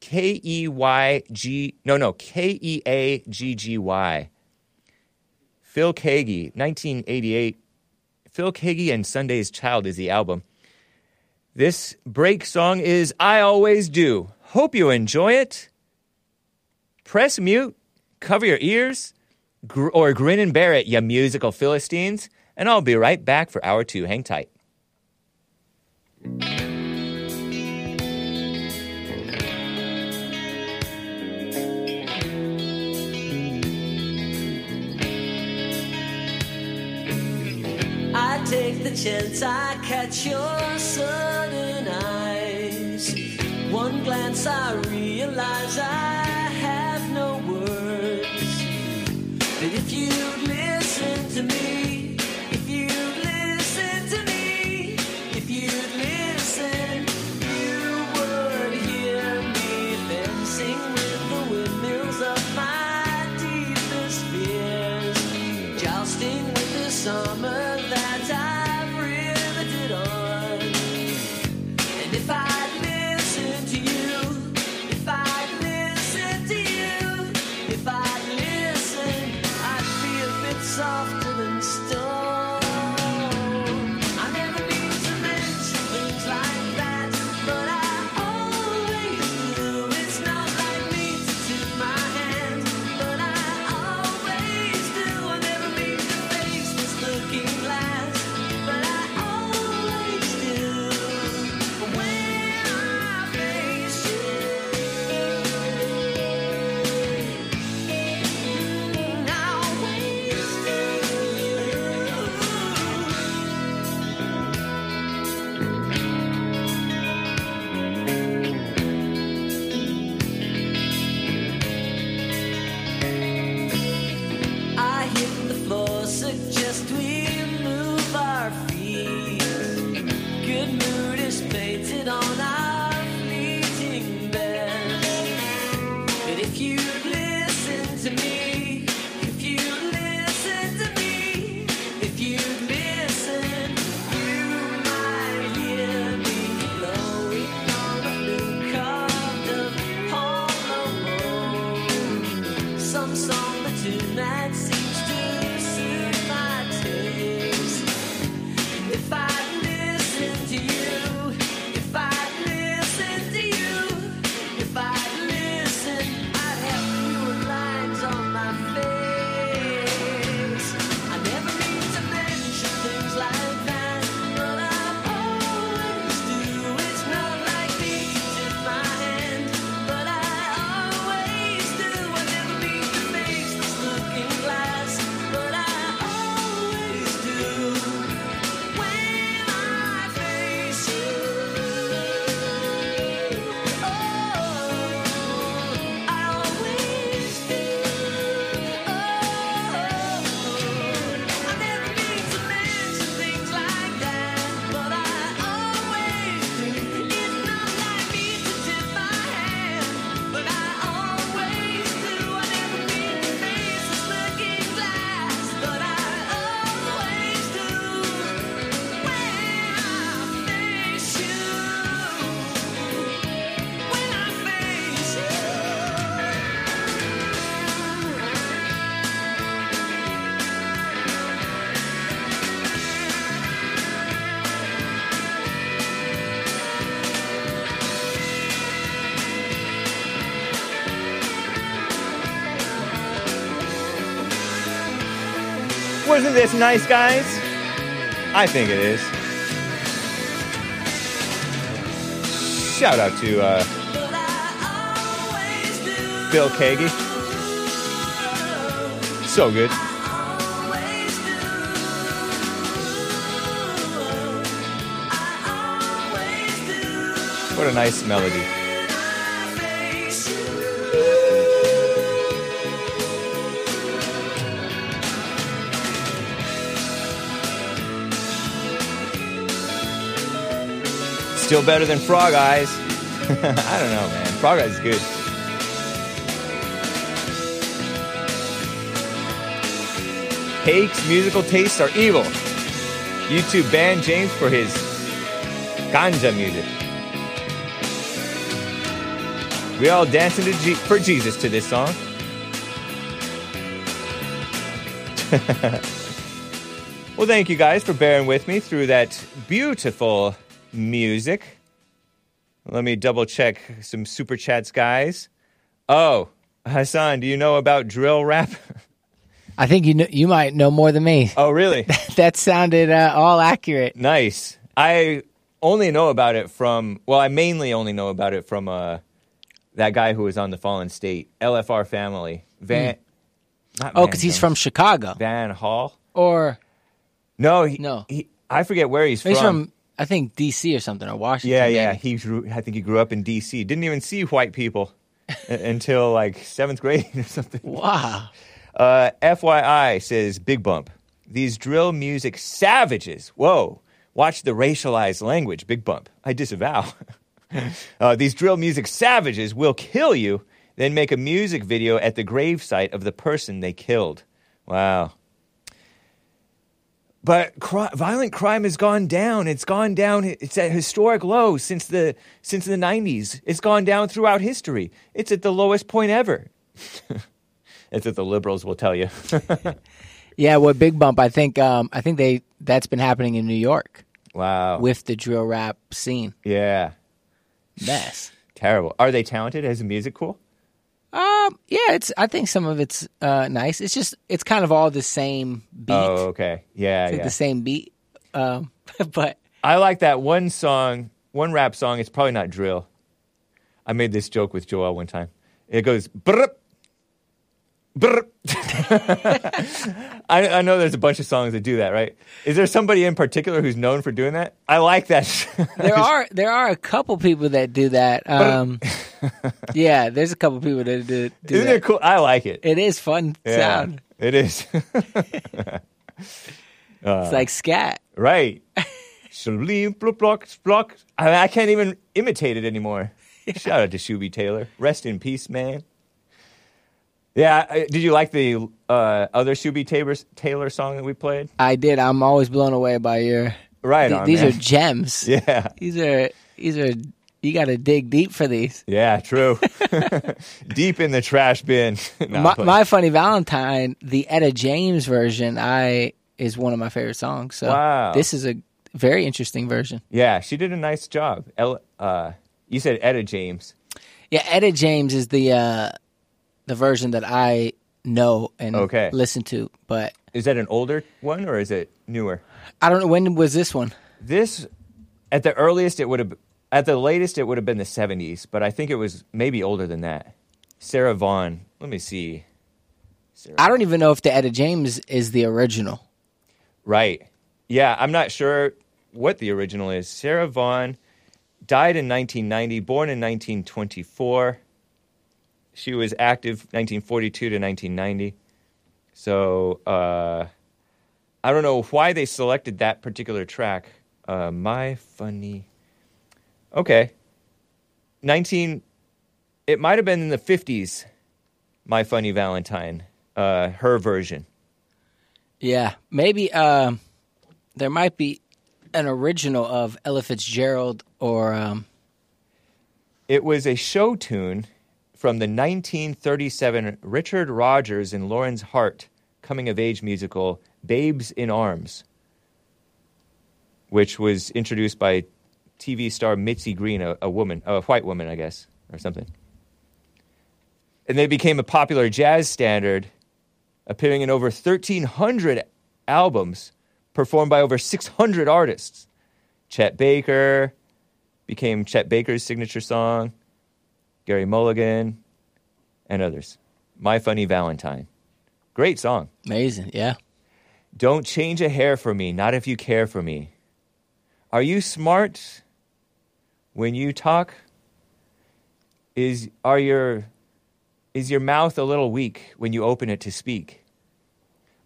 K E Y G, no, no, K E A G G Y. Phil Keaggy, 1988. Phil Keaggy and Sunday's Child is the album. This break song is I Always Do. Hope you enjoy it. Press mute, cover your ears, gr- or grin and bear it, you musical Philistines, and I'll be right back for hour two. Hang tight. Take the chance, I catch your sudden eyes. One glance, I realize I have no words. But if you'd listen to me, Wasn't this nice, guys? I think it is. Shout out to uh, Phil Keaggy. So good. What a nice melody. Still better than Frog Eyes. (laughs) I don't know, man. Frog Eyes is good. Hake's musical tastes are evil. YouTube banned James for his ganja music. We all dancing G- for Jesus to this song. (laughs) well, thank you guys for bearing with me through that beautiful music. Let me double check some super chats, guys. Oh, Hassan, do you know about drill rap? (laughs) I think you know, you might know more than me. Oh, really? (laughs) that sounded uh, all accurate. Nice. I only know about it from, well, I mainly only know about it from uh, that guy who was on the Fallen State, LFR family. Van. not Oh, because he's from Chicago. Van Hall. Or No, he, No. He, I forget where he's, he's from, I think, D.C. or something, or Washington. Yeah, yeah. maybe. He grew, I think he grew up in D.C. Didn't even see white people until like seventh grade (laughs) or something. Wow. Uh, FYI says Big Bump. These drill music savages. Whoa. Watch the racialized language, Big Bump. I disavow. (laughs) uh, these drill music savages will kill you, then make a music video at the gravesite of the person they killed. Wow. But cri- violent crime has gone down. It's gone down. It's at historic low since the since the 90s. It's gone down throughout history. It's at the lowest point ever. (laughs) That's what the liberals will tell you. (laughs) Yeah, what Big Bump? I think um, I think they that's been happening in New York wow. with the drill rap scene. yeah. Mess. Terrible. Are they talented? Is the music cool? Um, yeah, it's. I think some of it's uh, nice. It's just it's kind of all the same beat. Oh, okay. Yeah, it's like yeah. the same beat. Um, (laughs) but I like that one song, one rap song. It's probably not drill. I made this joke with Joel one time. It goes brr. (laughs) I, I know there's a bunch of songs that do that, right? Is there somebody in particular who's known for doing that? I like that. (laughs) there are there are a couple people that do that. Um, yeah, there's a couple people that do, do Isn't that. it cool? I like it. It is fun Yeah, sound. It is. Uh, (laughs) It's like scat. right. I, I can't even imitate it anymore. Shout out to Shuby Taylor. Rest in peace, man. Yeah, did you like the uh, other Shuby Taylor, Taylor song that we played? I did. I'm always blown away by your. Right Th- on, These man. are gems. (laughs) Yeah. These are these are. You got to dig deep for these. Yeah, true. (laughs) (laughs) Deep in the trash bin. No, my, my funny Valentine, the Etta James version, I is one of my favorite songs. So Wow. this is a very interesting version. yeah, she did a nice job. El, uh, you said Etta James. Yeah, Etta James is the uh, the version that I know and Okay. listen to, but Is that an older one or is it newer? I don't know when was this one. This, at the earliest, it would have, at the latest, it would have been the 70s, but I think it was maybe older than that. Sarah Vaughan. Let me see. I don't even know if the Etta James is the original. Right. Yeah, I'm not sure what the original is. Sarah Vaughan died in 1990, born in 1924. She was active 1942 to 1990. So uh, I don't know why they selected that particular track. Uh, My Funny. Okay. 19. It might have been in the 50s. My Funny Valentine. Uh, her version. Yeah, maybe um, there might be an original of Ella Fitzgerald or um, It was a show tune from the 1937 Richard Rodgers and Lawrence Hart coming of age musical Babes in Arms, which was introduced by TV star Mitzi Green, a, a woman, a white woman, I guess, or something. And they became a popular jazz standard, appearing in over 1,300 albums performed by over 600 artists. Chet Baker became Chet Baker's signature song, Gerry Mulligan, and others. My Funny Valentine. Great song. amazing. Yeah, Don't change a hair for me, not if you care for me. Are you smart when you talk? Is are your is your mouth a little weak when you open it to speak?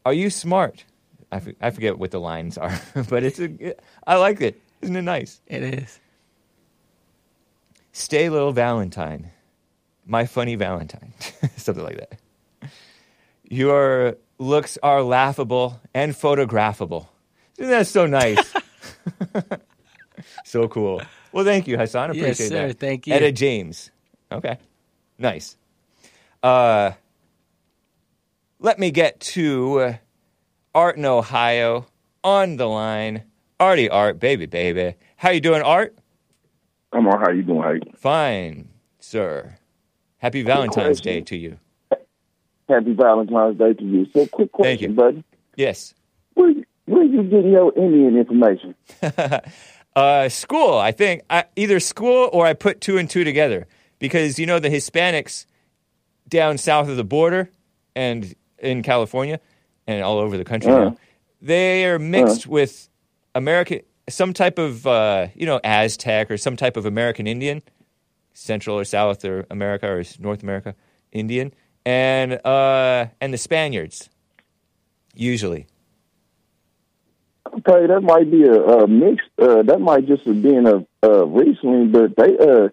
Are you smart? I, f- I forget what the lines are, (laughs) but it's a I like it. Isn't it nice? it is. Stay little Valentine. My funny Valentine. (laughs) Something like that. Your looks are laughable and photographable. Isn't that so nice? (laughs) (laughs) so cool. Well, thank you, Hassan. Yes, Appreciate sir. that. Thank you. Etta James. Okay. Nice. Uh, let me get to uh, Art in Ohio on the line. Artie Art, baby, baby. How you doing, Art? I'm all right. How you doing, Hank? Fine, sir. Happy Valentine's Day to you. Happy Valentine's Day to you. So, quick question, Thank you. buddy. Yes. Where where you getting your Indian information? (laughs) uh, school, I think. I, either school or I put two and two together. Because, you know, the Hispanics down south of the border and in California and all over the country Uh. now, they are mixed with American, some type of, uh, you know, Aztec or some type of American Indian, Central or South or America or North America Indian, and, uh, and the Spaniards, usually. Okay, that might be a, a mix. Uh, that might just have been a, a recently, but they uh,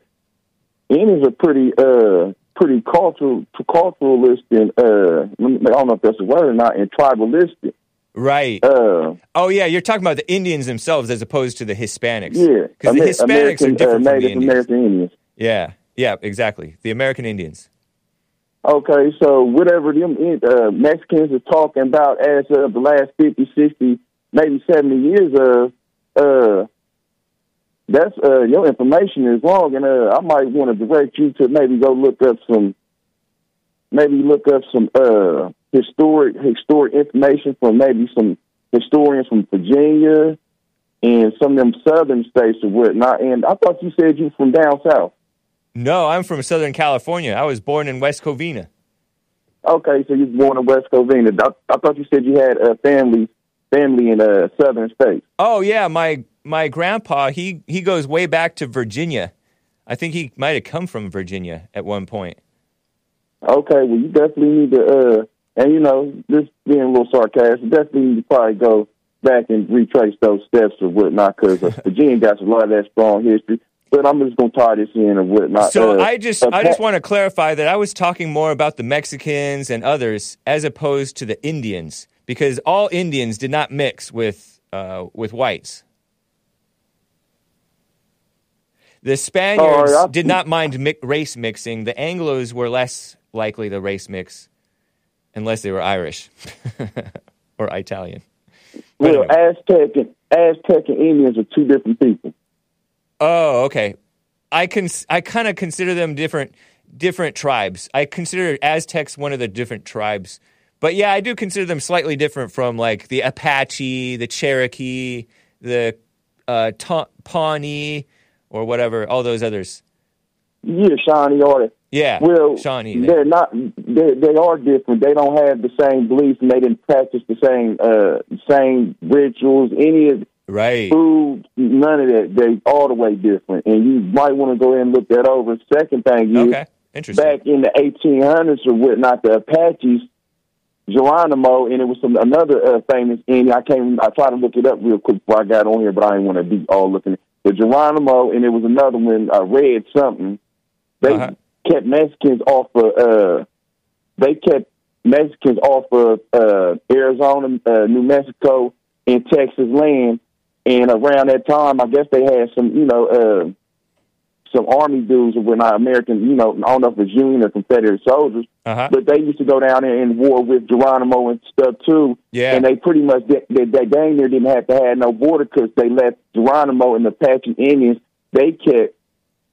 Indians are pretty uh pretty cultural culturalist and uh I don't know if that's a word or not and tribalistic. Right. Uh, oh yeah, you're talking about the Indians themselves as opposed to the Hispanics. yeah, because the Hispanics American, are different uh, from the Native Indians. American Indians. Yeah, yeah, exactly. The American Indians. Okay, so whatever them uh, Mexicans are talking about as of the last 50, 60, maybe 70 years of, uh, that's, uh, your information is wrong, and uh, I might want to direct you to maybe go look up some, maybe look up some uh, historic historic information from maybe some historians from Virginia and some of them southern states or whatnot. And I thought you said you from down south. No, I'm from Southern California. I was born in West Covina. Okay, so you're born in West Covina. I, I thought you said you had a family family in uh, southern state. Oh yeah, my my grandpa he he goes way back to Virginia. I think he might have come from Virginia at one point. Okay, well you definitely need to uh and you know, this being a little sarcastic, definitely need to probably go back and retrace those steps or whatnot because uh, (laughs) Virginia got a lot of that strong history. But I'm just gonna tie this in and whatnot. So Uh, I just I just want to clarify that I was talking more about the Mexicans and others as opposed to the Indians because all Indians did not mix with uh, with whites. The Spaniards I- did not mind mi- race mixing. The Anglos were less likely to race mix unless they were Irish (laughs) or Italian. Well, Aztec and Aztec and Indians are two different people. Oh, okay. I can I kind of consider them different different tribes. I consider Aztecs one of the different tribes. But yeah, I do consider them slightly different from like the Apache, the Cherokee, the uh, Ta- Pawnee, or whatever, all those others. Yeah, Shawnee are. Yeah, Well, Shawnee. they- they're not. They they are different. They don't have the same beliefs, and they didn't practice the same uh same rituals. Any of right food, none of that. They all the way different, and you might want to go ahead and look that over. Second thing is, Okay, interesting. back in the 1800s or whatnot, the Apaches, Geronimo, and it was some another uh, famous Indian. I can't. I tried to look it up real quick before I got on here, but I didn't want to be all looking. but Geronimo, and it was another one. I read something. They Uh-huh. kept Mexicans off of. Uh, they kept Mexicans off of uh, Arizona, uh, New Mexico, and Texas land. And around that time, I guess they had some, you know, uh, some army dudes were not American, you know, I don't know if it's Union or Confederate soldiers, Uh-huh. but they used to go down there and war with Geronimo and stuff too. Yeah. And they pretty much, they, they, they dang near didn't have to have no border because they let Geronimo and the Apache Indians, they kept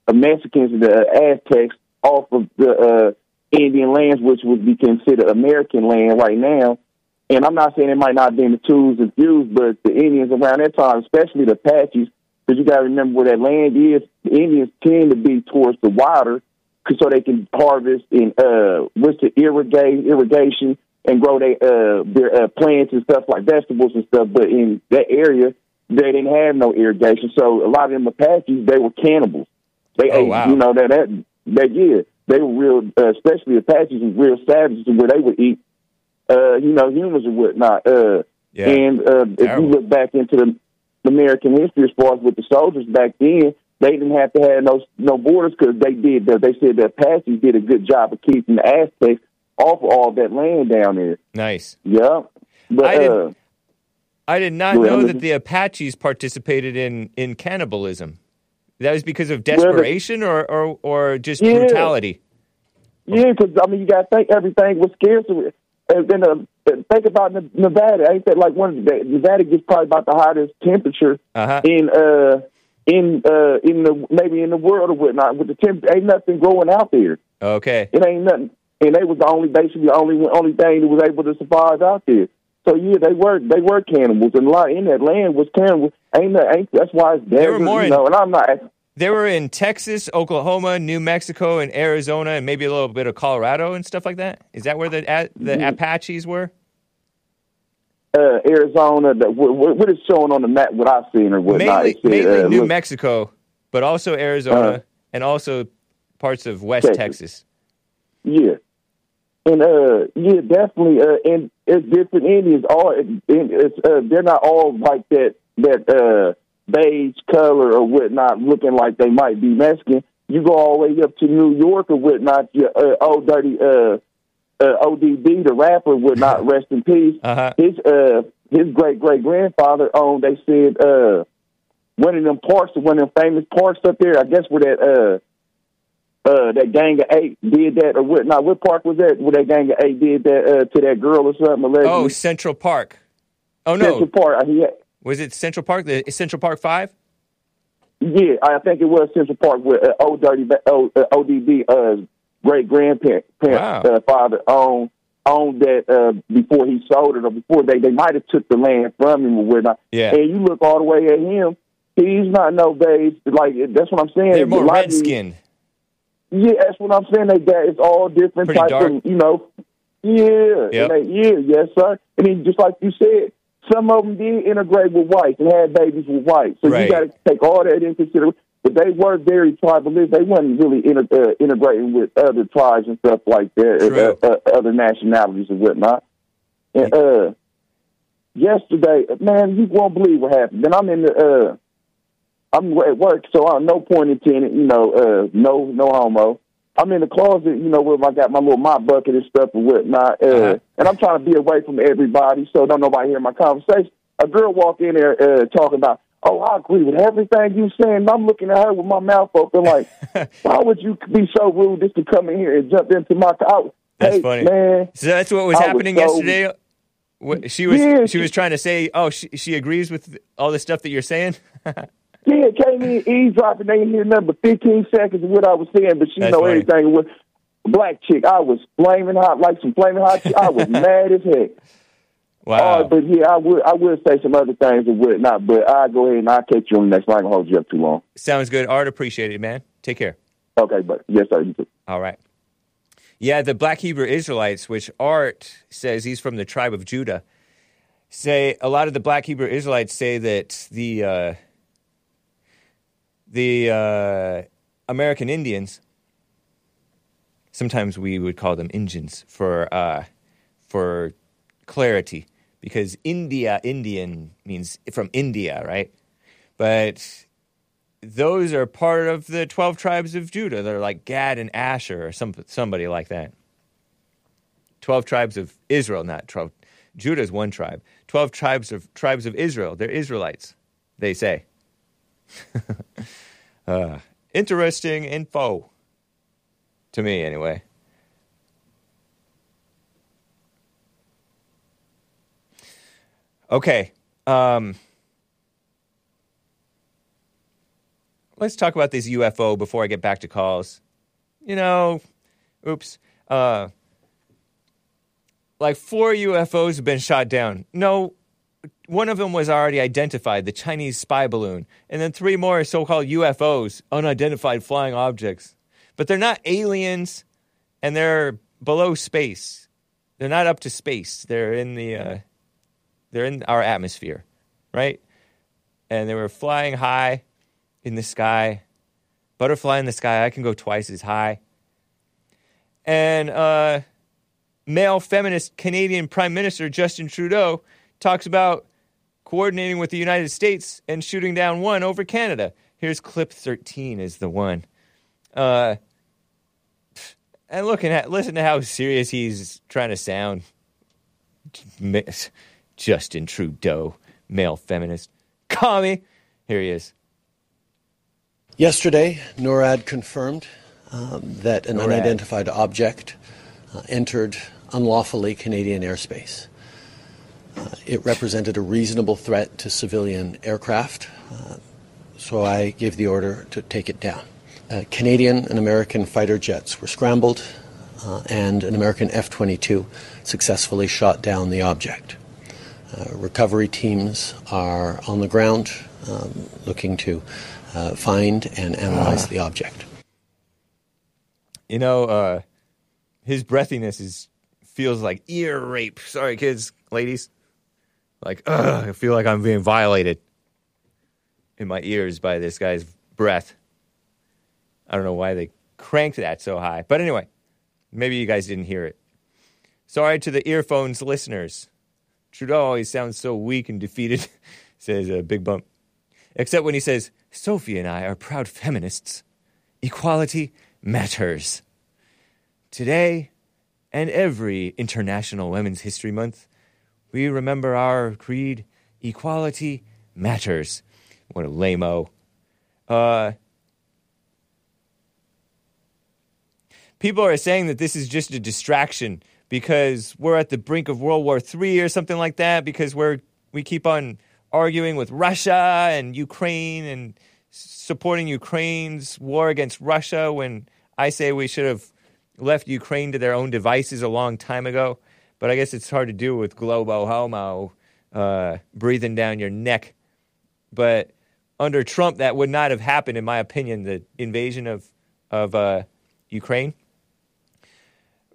the Mexicans and the Aztecs off of the uh, Indian lands, which would be considered American land right now. And I'm not saying it might not have been the tools and views, but the Indians around that time, especially the Apaches, because you got to remember where that land is. The Indians tend to be towards the water, so they can harvest and uh, what's the irrigate irrigation and grow they uh, their uh, plants and stuff like vegetables and stuff. But in that area, they didn't have no irrigation, so a lot of them Apaches they were cannibals. They Oh, ate, wow. you know that that that yeah, they were real, uh, especially Apaches were real savages where they would eat, uh, you know, humans and whatnot. Uh, Yeah. And uh, if you look back into the American history as far as with the soldiers back then, they didn't have to have no no borders because they did. They said that Apaches did a good job of keeping the Aztecs off of all that land down there. Nice. Yeah, but I did- uh, I did not know that the Apaches participated in, in cannibalism. That was because of desperation or, or, or just Yeah. brutality. Yeah, because I mean, you got to think everything was scarce. And then uh, think about Ne- Nevada. Ain't that like one of the Nevada gets probably about the hottest temperature Uh-huh. in uh in uh in the maybe in the world or whatnot. With the temp, ain't nothing growing out there. Okay. It ain't nothing. And they was the only basically the only only thing that was able to survive out there. So yeah, they were they were cannibals, and a lot in that land was cannibals. Ain't that ain't that's why it's desert, were more you know. And I'm not. They were in Texas, Oklahoma, New Mexico, and Arizona, and maybe a little bit of Colorado and stuff like that. Is that where the the Mhm. Apaches were? Uh, Arizona, that what, what is showing on the map? What I've seen or what mainly said, mainly uh, New look- Mexico, but also Arizona Uh-huh. and also parts of West Texas. Texas. Yeah, and uh, yeah, definitely. Uh, and it's different Indians. All and it's uh, they're not all like that. That uh, beige color or whatnot, looking like they might be Mexican. You go all the way up to New York or whatnot. You, uh, old dirty uh, uh, ODB, the rapper, would not (laughs) rest in peace. Uh-huh. His uh, his great great grandfather owned. They said uh, one of them parks, one of them famous parks up there. I guess where that. Uh, uh, that gang of eight did that or whatnot. What park was that? Where that gang of eight did that uh, to that girl or something? Allegedly? Oh, Central Park. Oh no, Central Park. I- Yeah, was it Central Park? The Central Park Five? yeah, I think it was Central Park where uh, old dirty oh, uh, ODB uh, great grandparent Wow. uh, father owned owned that uh, before he sold it or before they they might have took the land from him or whatnot. Yeah. And you look all the way at him. He's not no beige. Like that's what I'm saying. They're more A lot of red these- skinned. Yeah, that's what I'm saying. They got it's all different Pretty types dark. of you know. Yeah, Yep. they, yeah, yes, sir. I mean, just like you said, some of them did integrate with whites and had babies with whites. So Right. you got to take all that into consideration. But they were very tribalist. They wasn't really inter- uh, integrating with other tribes and stuff like that, uh, uh, other nationalities and whatnot. And uh, yesterday, man, you won't believe what happened. Then I'm in the, uh, I'm at work, so I'm no point intended, you know, uh, no, no homo. I'm in the closet, you know, where I got my little mop bucket and stuff and whatnot, uh, and I'm trying to be away from everybody, so don't nobody hear my conversation. A girl walk in there uh, talking about, oh, I agree with everything you're saying. And I'm looking at her with my mouth open, like, (laughs) why would you be so rude just to come in here and jump into my car? That's hey, funny. man. So that's what was I was happening so- yesterday. What- She was Yeah, she she- was trying to say, oh, she, she agrees with all the stuff that you're saying. (laughs) Yeah, came in eavesdropping. They didn't hear nothing but 15 seconds of what I was saying, but she That's know funny. everything. With black chick, I was flaming hot, like some flaming hot. Chick. I was (laughs) mad as heck. Wow. Uh, but yeah, I would I would say some other things and whatnot, but I'll go ahead and I'll catch you on the next one. I gonna hold you up too long. Sounds good. Art, appreciate it, man. Take care. Okay, but yes, sir. You too. All right. Yeah, the Black Hebrew Israelites, which Art says he's from the tribe of Judah, say a lot of the Black Hebrew Israelites say that the uh, the uh, American Indians, sometimes we would call them Indians for uh, for clarity, because India Indian means from India, right? But those are part of the 12 tribes of Judah. They're like Gad and Asher or some, somebody like that. 12 tribes of Israel, not 12. Judah is one tribe. 12 tribes of tribes of Israel. They're Israelites, they say. (laughs) uh, interesting info. To me, anyway. Okay. Um, let's talk about this UFO before I get back to calls. You know, oops. Uh, like four UFOs have been shot down. No, one of them was already identified, the Chinese spy balloon. And then three more so called UFOs, unidentified flying objects. But they're not aliens and they're below space. They're not up to space. They're in the uh, they're in our atmosphere, right? And they were flying high in the sky. Butterfly in the sky, I can go twice as high. And uh, male feminist Canadian Prime Minister Justin Trudeau talks about coordinating with the United States and shooting down one over Canada. Here's clip 13 is the one. Uh, and looking at listen to how serious he's trying to sound. Justin Trudeau, male feminist. Call me. Here he is. Yesterday, NORAD confirmed um, that an NORAD. unidentified object uh, entered unlawfully Canadian airspace. Uh, it represented a reasonable threat to civilian aircraft, uh, so I gave the order to take it down. Uh, Canadian and American fighter jets were scrambled, uh, and an American F 22 successfully shot down the object. Uh, recovery teams are on the ground um, looking to uh, find and analyze the object. You know, uh, his breathiness is feels like ear rape. Sorry, kids, ladies. Like, ugh, I feel like I'm being violated in my ears by this guy's breath. I don't know why they cranked that so high. But anyway, maybe you guys didn't hear it. Sorry to the earphones listeners. Trudeau always sounds so weak and defeated, (laughs) says a big bump. Except when he says, Sophie and I are proud feminists. Equality matters. Today and every International Women's History Month, we remember our creed equality matters. What a lame-o. Uh, people are saying that this is just a distraction because we're at the brink of World War III or something like that because we're we keep on arguing with Russia and Ukraine and supporting Ukraine's war against Russia when I say we should have left Ukraine to their own devices a long time ago. But I guess it's hard to do with globo homo uh, breathing down your neck. But under Trump, that would not have happened, in my opinion. The invasion of of uh, Ukraine,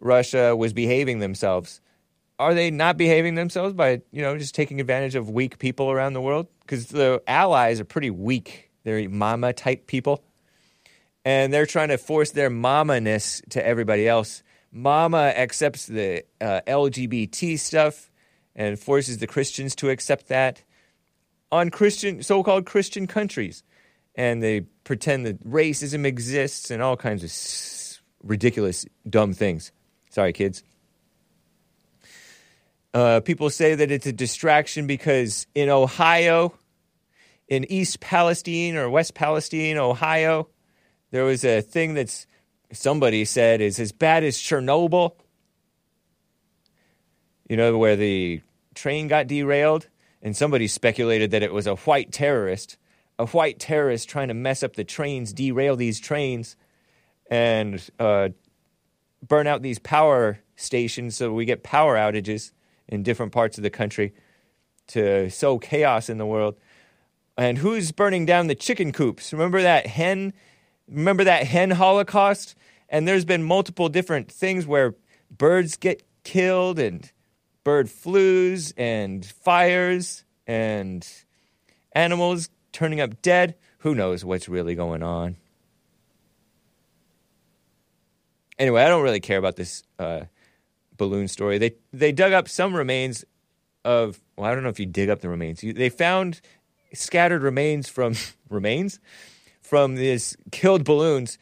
Russia was behaving themselves. Are they not behaving themselves by you know just taking advantage of weak people around the world? Because the allies are pretty weak. They're mama type people, and they're trying to force their mama ness to everybody else. Mama accepts the uh, LGBT stuff and forces the Christians to accept that on Christian, so-called Christian countries, and they pretend that racism exists and all kinds of s- ridiculous, dumb things. Sorry, kids. Uh, people say that it's a distraction because in Ohio, in East Palestine or West Palestine, Ohio, there was a thing that's somebody said is as bad as Chernobyl. You know, where the train got derailed, and somebody speculated that it was a white terrorist, a white terrorist trying to mess up the trains, derail these trains, and uh, burn out these power stations so we get power outages in different parts of the country to sow chaos in the world. And who's burning down the chicken coops? Remember that hen? Remember that hen holocaust? And there's been multiple different things where birds get killed and bird flus and fires and animals turning up dead. Who knows what's really going on? Anyway, I don't really care about this uh, balloon story. They they dug up some remains of. Well, I don't know if you dig up the remains. You, they found scattered remains from (laughs) remains from these killed balloons,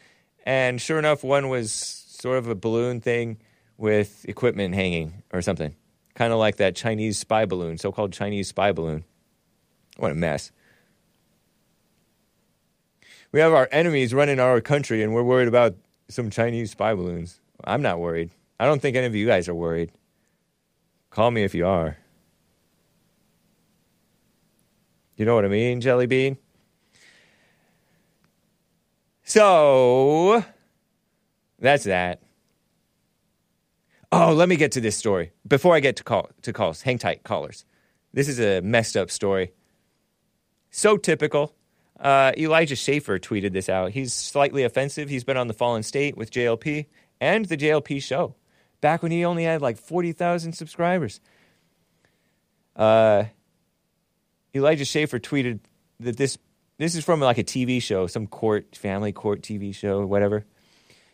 and sure enough, one was sort of a balloon thing with equipment hanging or something, kind of like that Chinese spy balloon, so-called Chinese spy balloon. What a mess. We have our enemies running our country, and we're worried about some Chinese spy balloons. I'm not worried. I don't think any of you guys are worried. Call me if you are. You know what I mean, Jelly Bean? So, that's that. Oh, let me get to this story before I get to call to calls. Hang tight, callers. This is a messed up story. So typical. Uh, Elijah Schaffer tweeted this out. He's slightly offensive. He's been on the Fallen State with JLP and the JLP show back when he only had like 40,000 subscribers. Uh, Elijah Schaffer tweeted that this this is from like a TV show, some court, family court TV show, whatever.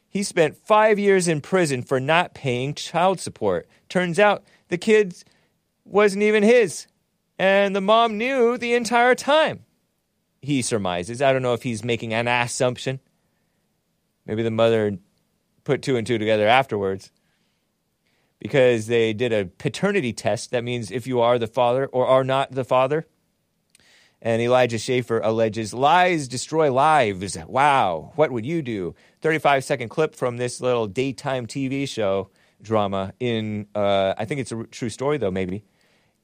He spent five years in prison for not paying child support. Turns out the kid wasn't even his, and the mom knew the entire time. He surmises. I don't know if he's making an assumption. Maybe the mother put two and two together afterwards because they did a paternity test. That means if you are the father or are not the father. And Elijah Schaffer alleges lies destroy lives. Wow, what would you do? 35 second clip from this little daytime TV show drama in, uh, I think it's a true story though, maybe,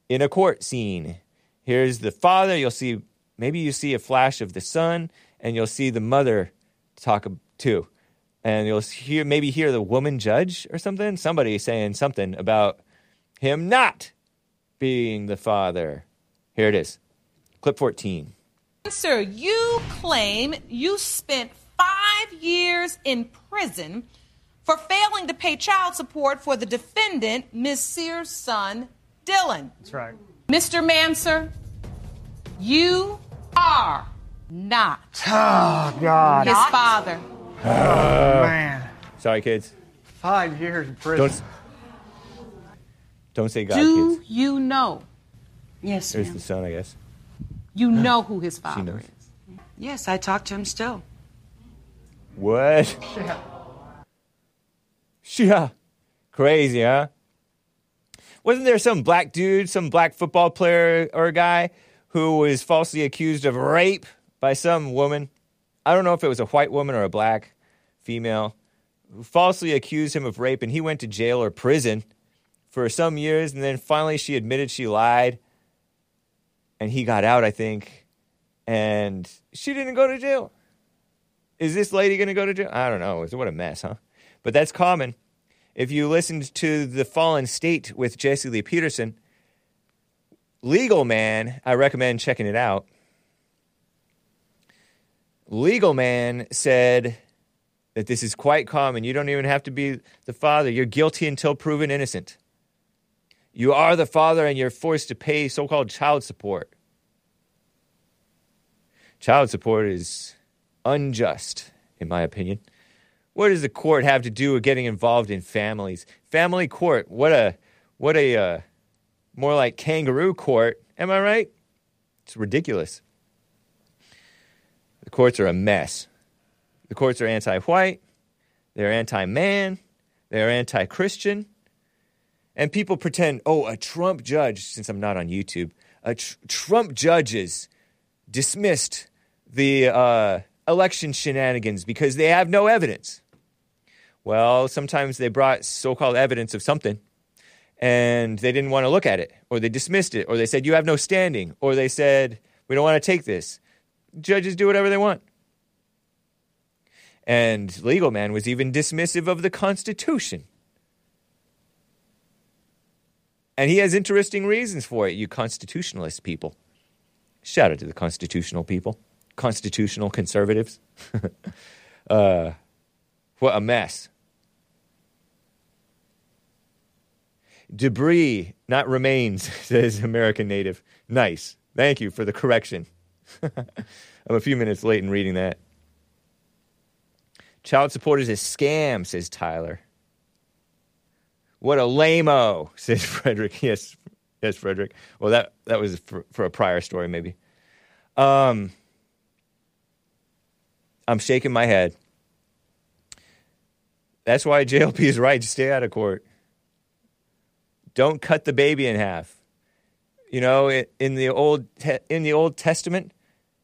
in a court scene. Here's the father. You'll see, maybe you see a flash of the son, and you'll see the mother talk too. And you'll hear, maybe hear the woman judge or something, somebody saying something about him not being the father. Here it is. Clip 14. Sir, you claim you spent five years in prison for failing to pay child support for the defendant, Ms. Sears' son, Dylan. That's right. Mr. Manser, you are not Oh, God. his father. Oh, man. Sorry, kids. Five years in prison. Don't, don't say God, Do kids. you know? Yes, There's the son, I guess. You know who his father is. Yes, I talk to him still. What? Yeah. Crazy, huh? Wasn't there some black dude, some black football player or guy who was falsely accused of rape by some woman? I don't know if it was a white woman or a black female who falsely accused him of rape and he went to jail or prison for some years and then finally she admitted she lied and he got out, I think, and she didn't go to jail. Is this lady going to go to jail? I don't know. What a mess, huh? But that's common. If you listened to The Fallen State with Jesse Lee Peterson, Legal Man, I recommend checking it out. Legal Man said that this is quite common. You don't even have to be the father. You're guilty until proven innocent. You are the father and you're forced to pay so called child support. Child support is unjust, in my opinion. What does the court have to do with getting involved in families? Family court, what a what a uh, more like kangaroo court. Am I right? It's ridiculous. The courts are a mess. The courts are anti white, they're anti man, they're anti Christian. And people pretend, oh, a Trump judge, since I'm not on YouTube, a tr- Trump judges dismissed the uh, election shenanigans because they have no evidence. Well, sometimes they brought so called evidence of something and they didn't want to look at it, or they dismissed it, or they said, you have no standing, or they said, we don't want to take this. Judges do whatever they want. And Legal Man was even dismissive of the Constitution. And he has interesting reasons for it, you constitutionalist people. Shout out to the constitutional people, constitutional conservatives. (laughs) uh, what a mess. Debris, not remains, (laughs) says American Native. Nice. Thank you for the correction. (laughs) I'm a few minutes late in reading that. Child support is a scam, says Tyler. What a lame-o, (laughs) says Frederick. Yes, yes, Frederick. Well, that, that was for, for a prior story, maybe. Um, I'm shaking my head. That's why JLP is right to stay out of court. Don't cut the baby in half. You know, in the old in the Old Testament,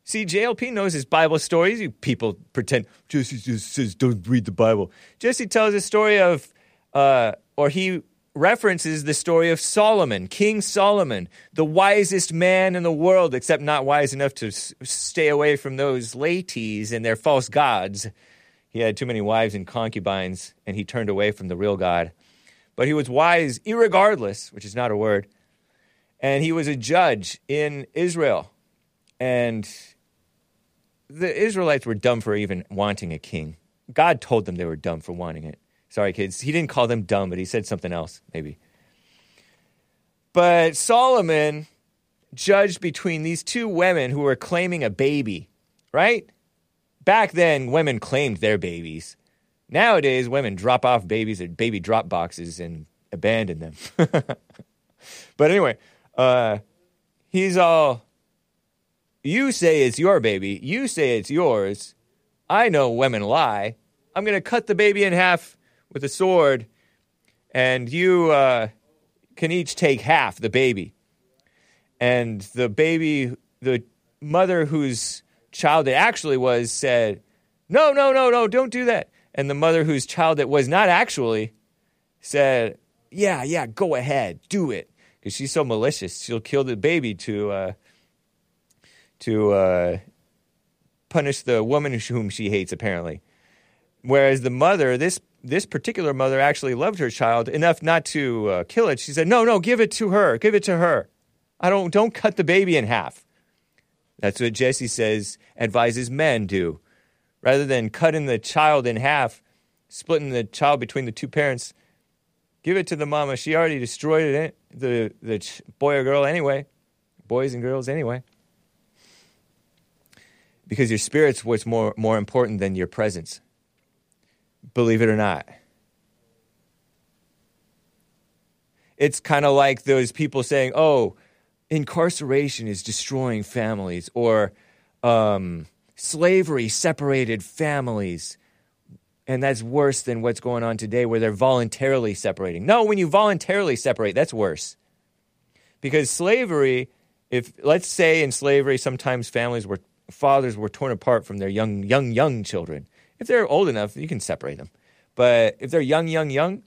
see, JLP knows his Bible stories. You people pretend Jesse just says don't read the Bible. Jesse tells a story of, uh, or he references the story of Solomon, King Solomon, the wisest man in the world, except not wise enough to stay away from those ladies and their false gods. He had too many wives and concubines, and he turned away from the real God. But he was wise irregardless, which is not a word. And he was a judge in Israel. And the Israelites were dumb for even wanting a king. God told them they were dumb for wanting it. Sorry, kids. He didn't call them dumb, but he said something else, maybe. But Solomon judged between these two women who were claiming a baby, right? Back then, women claimed their babies. Nowadays, women drop off babies at baby drop boxes and abandon them. (laughs) but anyway, uh, he's all, you say it's your baby, you say it's yours. I know women lie. I'm going to cut the baby in half with a sword, and you uh, can each take half the baby. And the baby, the mother whose child it actually was, said, No, no, no, no, don't do that. And the mother whose child it was not actually said, Yeah, yeah, go ahead, do it. Because she's so malicious, she'll kill the baby to, uh, to uh, punish the woman whom she hates, apparently. Whereas the mother, this this particular mother actually loved her child enough not to uh, kill it. She said, "No, no, give it to her. Give it to her. I don't don't cut the baby in half." That's what Jesse says advises men do. Rather than cutting the child in half, splitting the child between the two parents, give it to the mama. She already destroyed it, the the ch- boy or girl anyway, boys and girls anyway. Because your spirit's what's more more important than your presence believe it or not. It's kind of like those people saying, oh, incarceration is destroying families, or um, slavery separated families. And that's worse than what's going on today where they're voluntarily separating. No, when you voluntarily separate, that's worse. Because slavery, if let's say in slavery, sometimes families were, fathers were torn apart from their young, young, young children if they're old enough, you can separate them. But if they're young, young, young,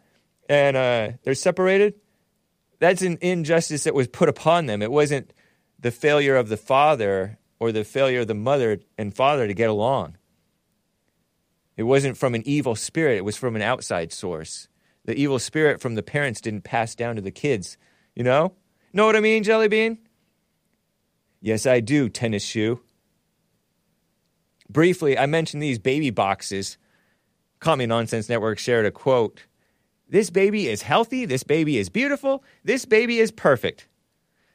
and uh, they're separated, that's an injustice that was put upon them. It wasn't the failure of the father or the failure of the mother and father to get along. It wasn't from an evil spirit, it was from an outside source. The evil spirit from the parents didn't pass down to the kids. You know? Know what I mean, Jelly Bean? Yes, I do, tennis shoe briefly, I mentioned these baby boxes. Me Nonsense Network shared a quote. This baby is healthy. This baby is beautiful. This baby is perfect.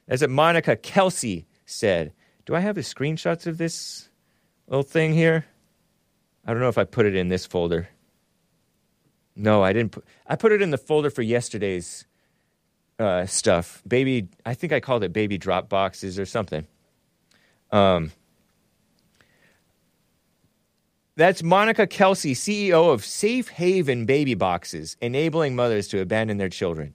As what Monica Kelsey said. Do I have the screenshots of this little thing here? I don't know if I put it in this folder. No, I didn't put I put it in the folder for yesterday's uh, stuff. Baby, I think I called it baby drop boxes or something. Um, that's Monica Kelsey, CEO of Safe Haven Baby Boxes, enabling mothers to abandon their children.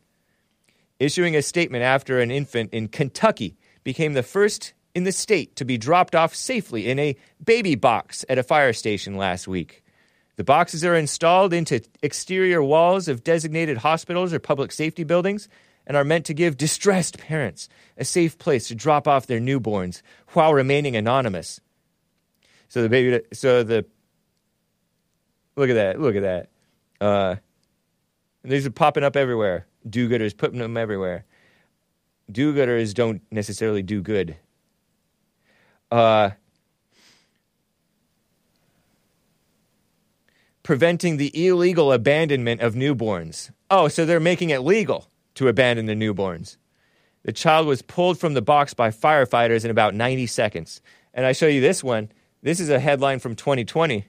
Issuing a statement after an infant in Kentucky became the first in the state to be dropped off safely in a baby box at a fire station last week. The boxes are installed into exterior walls of designated hospitals or public safety buildings and are meant to give distressed parents a safe place to drop off their newborns while remaining anonymous. So the baby, so the look at that, look at that. Uh, these are popping up everywhere. Do-gooders putting them everywhere. Do-gooders don't necessarily do good. Uh, preventing the illegal abandonment of newborns. Oh, so they're making it legal to abandon the newborns. The child was pulled from the box by firefighters in about 90 seconds. And I show you this one. This is a headline from 2020.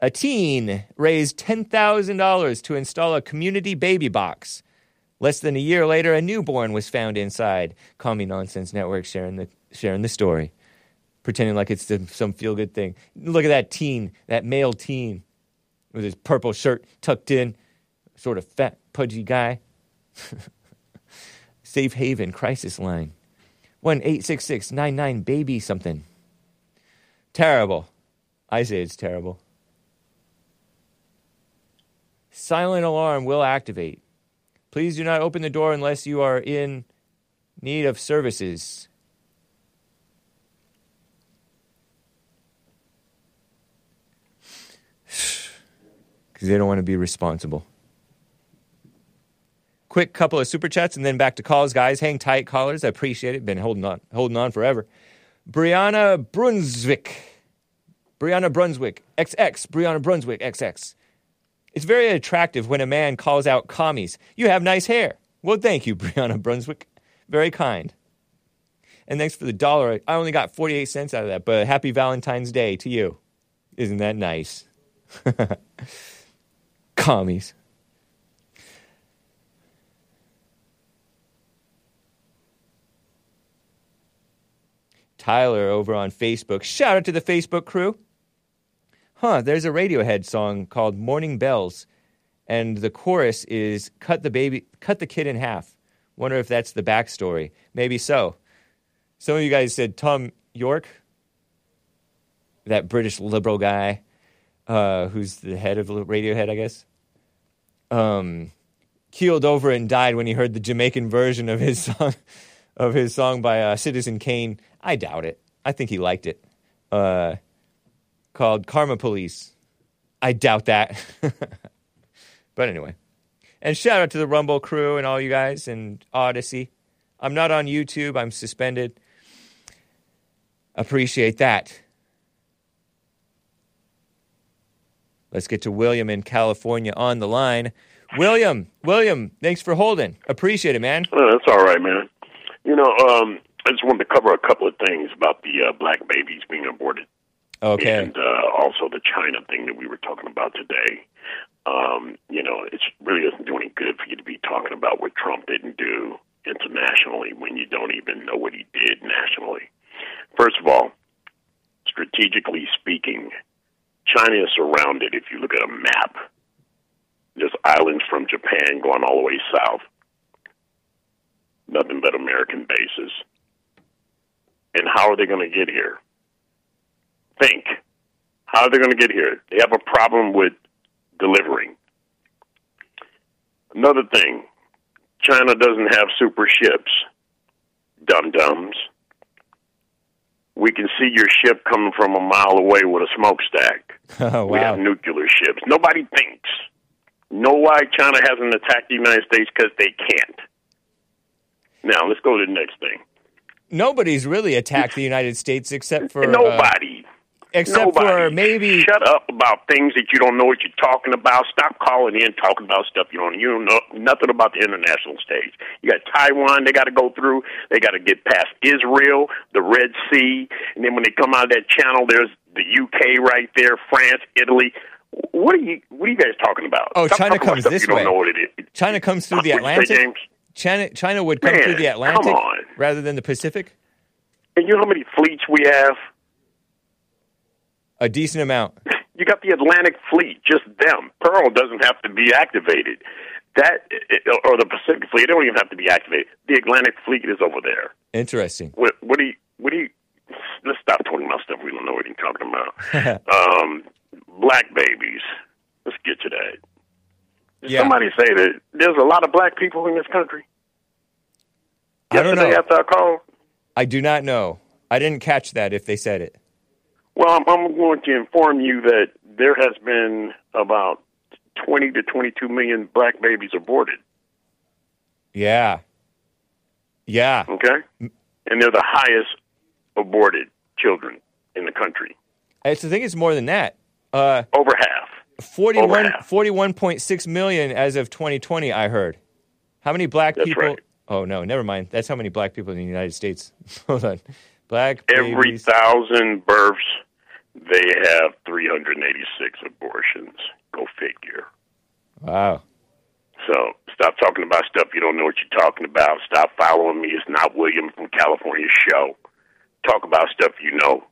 A teen raised $10,000 to install a community baby box. Less than a year later, a newborn was found inside. Call Me Nonsense Network sharing the, sharing the story, pretending like it's some feel good thing. Look at that teen, that male teen with his purple shirt tucked in, sort of fat, pudgy guy. (laughs) Safe Haven crisis line. 1 866 99 baby something. Terrible. I say it's terrible. Silent alarm will activate. Please do not open the door unless you are in need of services. (sighs) Because they don't want to be responsible. Quick couple of super chats and then back to calls, guys. Hang tight, callers. I appreciate it. Been holding on, holding on forever. Brianna Brunswick. Brianna Brunswick. XX. Brianna Brunswick. XX. It's very attractive when a man calls out commies. You have nice hair. Well, thank you, (laughs) Brianna Brunswick. Very kind. And thanks for the dollar. I only got 48 cents out of that, but happy Valentine's Day to you. Isn't that nice? (laughs) commies. Tyler over on Facebook. Shout out to the Facebook crew. Huh, there's a Radiohead song called Morning Bells, and the chorus is cut the baby cut the kid in half. Wonder if that's the backstory. Maybe so. Some of you guys said Thom Yorke, that British liberal guy, uh, who's the head of Radiohead, I guess. Um, keeled over and died when he heard the Jamaican version of his (laughs) song of his song by uh, Citizen Kane. I doubt it. I think he liked it. Uh, called Karma Police. I doubt that. (laughs) but anyway. And shout out to the Rumble crew and all you guys and Odysee. I'm not on YouTube, I'm suspended. Appreciate that. Let's get to William in California on the line. William, William, thanks for holding. Appreciate it, man. Oh, that's all right, man. You know, um, I just wanted to cover a couple of things about the uh, black babies being aborted. Okay. And uh, also the China thing that we were talking about today. Um, you know, it really doesn't do any good for you to be talking about what Trump didn't do internationally when you don't even know what he did nationally. First of all, strategically speaking, China is surrounded, if you look at a map, there's islands from Japan going all the way south. Nothing but American bases. And how are they going to get here? Think. How are they going to get here? They have a problem with delivering. Another thing, China doesn't have super ships. Dum dums. We can see your ship coming from a mile away with a smokestack. (laughs) Oh, We have nuclear ships. Nobody thinks. Know why China hasn't attacked the United States? Because they can't. Now, let's go to the next thing. Nobody's really attacked (laughs) the United States except for uh, Nobody. Except Nobody. for maybe Shut up about things that you don't know what you're talking about. Stop calling in talking about stuff you don't you don't know nothing about the international stage. You got Taiwan they got to go through. They got to get past Israel, the Red Sea, and then when they come out of that channel, there's the UK right there, France, Italy. What are you What are you guys talking about? Oh, Stop China comes this you don't way. know what it is. China comes through the What'd you say, Atlantic. China, China would come Man, through the Atlantic rather than the Pacific? And you know how many fleets we have? A decent amount. (laughs) You got the Atlantic Fleet, just them. Pearl doesn't have to be activated. That or the Pacific Fleet, they don't even have to be activated. The Atlantic Fleet is over there. Interesting. What, what do you? What do you? Let's stop talking about stuff we don't know what you're talking about. (laughs) um, black babies. Let's get to that. Did Yeah. somebody say that there's a lot of black people in this country? I don't Yesterday know. after I called. I do not know. I didn't catch that if they said it. Well, I'm, I'm going to inform you that there has been about 20 to 22 million black babies aborted. Yeah. Yeah. Okay, and they're the highest aborted children in the country. It's the thing is more than that. Uh, Over half. 41, Over half. 41.6 million as of 2020, I heard. How many black That's people? right. Oh, no, never mind. That's how many black people in the United States. (laughs) Hold on. Black Every babies. thousand births, they have 386 abortions. Go figure. Wow. So stop talking about stuff you don't know what you're talking about. Stop following me. It's not William from California show. Talk about stuff you know.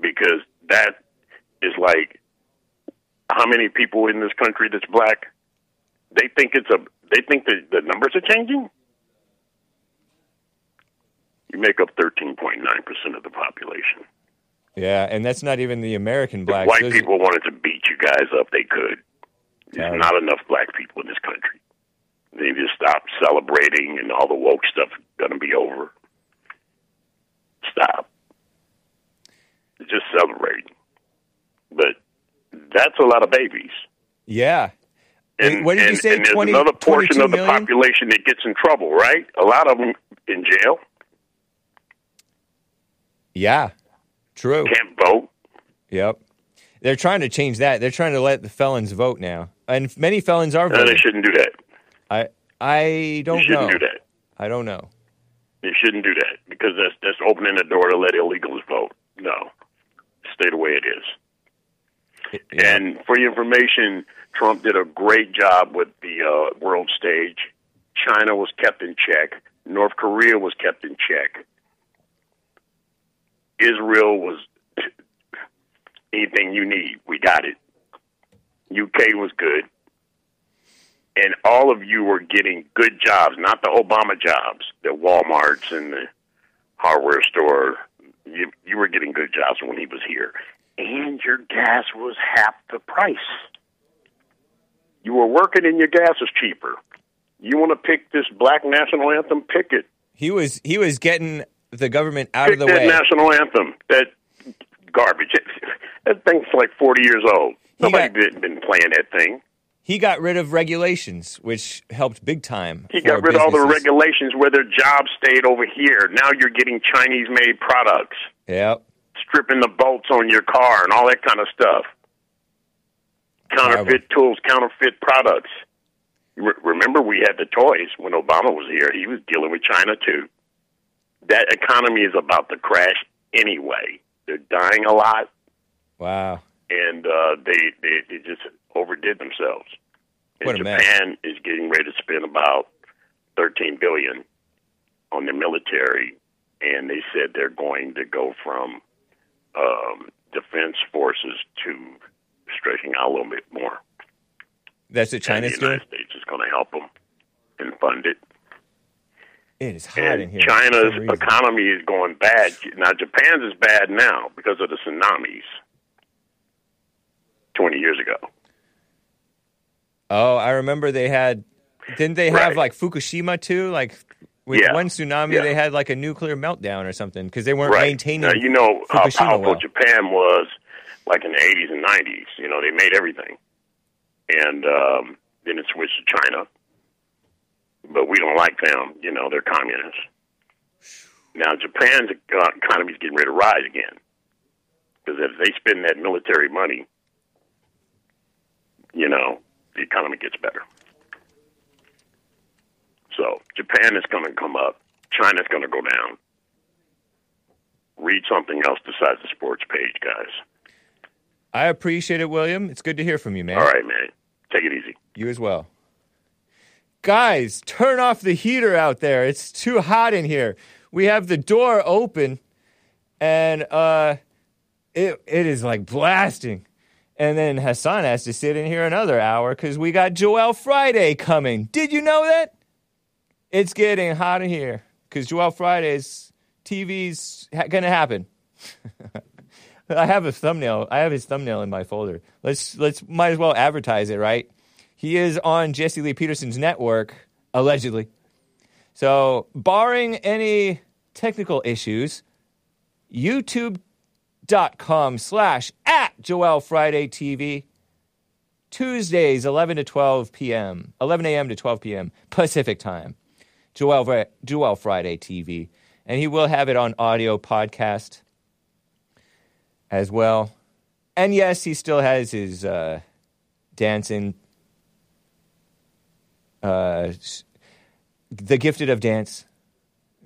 Because that is like how many people in this country that's black? They think it's a they think that the numbers are changing? You make up thirteen point nine percent of the population. Yeah, and that's not even the American If blacks. white Those- people wanted to beat you guys up, they could. There's not enough black people in this country. They need to stop celebrating, and all the woke stuff is going to be over. Stop. Just celebrating. But that's a lot of babies. Yeah. And, what did you and- say, And there's 20 another portion of the million? population that gets in trouble, right? A lot of them in jail, Yeah. True. can't vote. Yep. They're trying to change that. They're trying to let the felons vote now. And many felons are No, voting. they shouldn't do that. I I don't They shouldn't know. do that. I don't know. They shouldn't do that because that's that's opening the door to let illegals vote. No, stay the way it is. And for your information, Trump did a great job with the uh, world stage. China was kept in check. North Korea was kept in check. Israel was anything you need. We got it. UK was good. And all of you were getting good jobs, not the Obama jobs, the Walmarts and the hardware store. You, you were getting good jobs when he was here. And your gas was half the price. You were working and your gas was cheaper. You want to pick this black national anthem? Pick it. He was he was getting the government out Pick of the that way. national anthem. That garbage. (laughs) That thing's like 40 years old. Nobody been, been playing that thing. He got rid of regulations, which helped big time. He got rid of all the regulations where their jobs stayed over here. Now you're getting Chinese made products, Yep. stripping the bolts on your car and all that kind of stuff. Counterfeit tools, counterfeit products. Re- remember, we had the toys when Obama was here. He was dealing with China too. That economy is about to crash anyway. They're dying a lot, Wow. and uh, they, they they just overdid themselves. And What a mess. Japan is getting ready to spend about thirteen billion on the military, and they said they're going to go from um, defense forces to stretching out a little bit more. That's what China's the doing. United States is going to help them and fund it. It is hot in here. China's economy is going bad. Now Japan's is bad now because of the tsunamis. Twenty years ago. Oh, I remember they had. Didn't they have Right. like Fukushima too? Like with Yeah. one tsunami, Yeah. they had like a nuclear meltdown or something because they weren't right. maintaining. Now you know how Fukushima powerful well. Japan was, like in the eighties and nineties. You know, they made everything, and um, then it switched to China. But we don't like them. You know, they're communists. Now Japan's economy is getting ready to rise again because if they spend that military money, you know, the economy gets better. So Japan is going to come up. China's going to go down. Read something else besides the sports page, guys. I appreciate it, William. It's good to hear from you, man. All right, man. Take it easy. You as well. Guys, turn off the heater out there. It's too hot in here. We have the door open, and uh, it it is like blasting. And then Hassan has to sit in here another hour because we got Joel Friday coming. Did you know that? It's getting hot in here because Joel Friday's TV's ha- gonna happen. (laughs) I have a thumbnail. I have his thumbnail in my folder. Let's let's might as well advertise it, right? He is on Jesse Lee Peterson's network allegedly. So, barring any technical issues, YouTube.com slash at Joel Friday TV. Tuesdays, 11 to 12 p.m., 11 a.m. to 12 p.m. Pacific time. Joel, Joel Friday TV. And he will have it on audio podcast as well. And yes, he still has his uh, dancing, uh, The Gifted of Dance.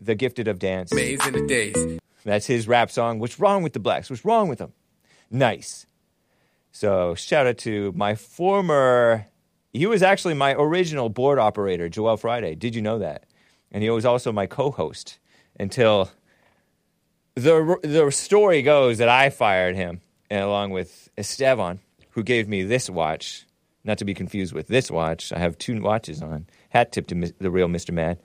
The Gifted of Dance. Amazing the days. That's his rap song. What's wrong with the blacks? What's wrong with them? Nice. So shout out to my former. He was actually my original board operator, Joel Friday. Did you know that? And he was also my co-host until the the story goes that I fired him, and along with Esteban, who gave me this watch, not to be confused with this watch. I have two watches on. Hat tip to the real Mr. Mad.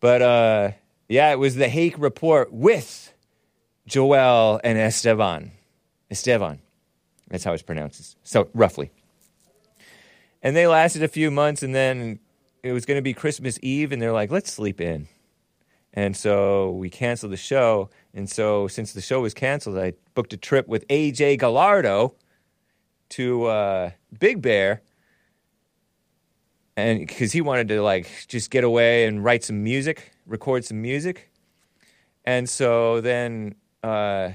But uh, yeah, it was the Hake report with Joel and Esteban. Esteban. That's how it's pronounced. So roughly. And they lasted a few months, and then it was going to be Christmas Eve, and they're like, let's sleep in. And so we canceled the show. And so since the show was canceled, I booked a trip with AJ Gallardo to uh, Big Bear. And because he wanted to like just get away and write some music, record some music. And so then uh,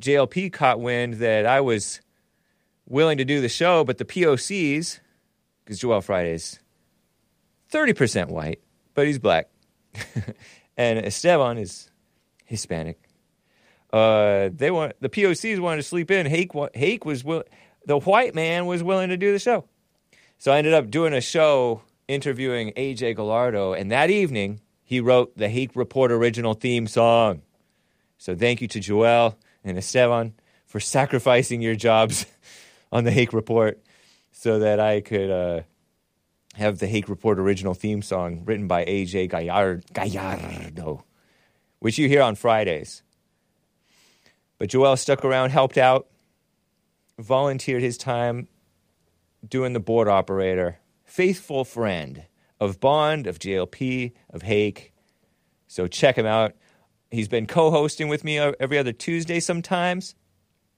JLP caught wind that I was willing to do the show, but the POCs, because Joel Friday's 30% white, but he's black. (laughs) and Esteban is Hispanic. Uh, they want the POCs wanted to sleep in. Hake, Hake was will, the white man was willing to do the show. So I ended up doing a show interviewing AJ Gallardo, and that evening he wrote the Hake Report original theme song. So thank you to Joel and Esteban for sacrificing your jobs (laughs) on the Hake Report so that I could uh, have the Hake Report original theme song written by AJ Gallardo, which you hear on Fridays. But Joel stuck around, helped out, volunteered his time doing the board operator, faithful friend of Bond, of JLP, of Hake. So check him out. He's been co hosting with me uh, every other Tuesday sometimes.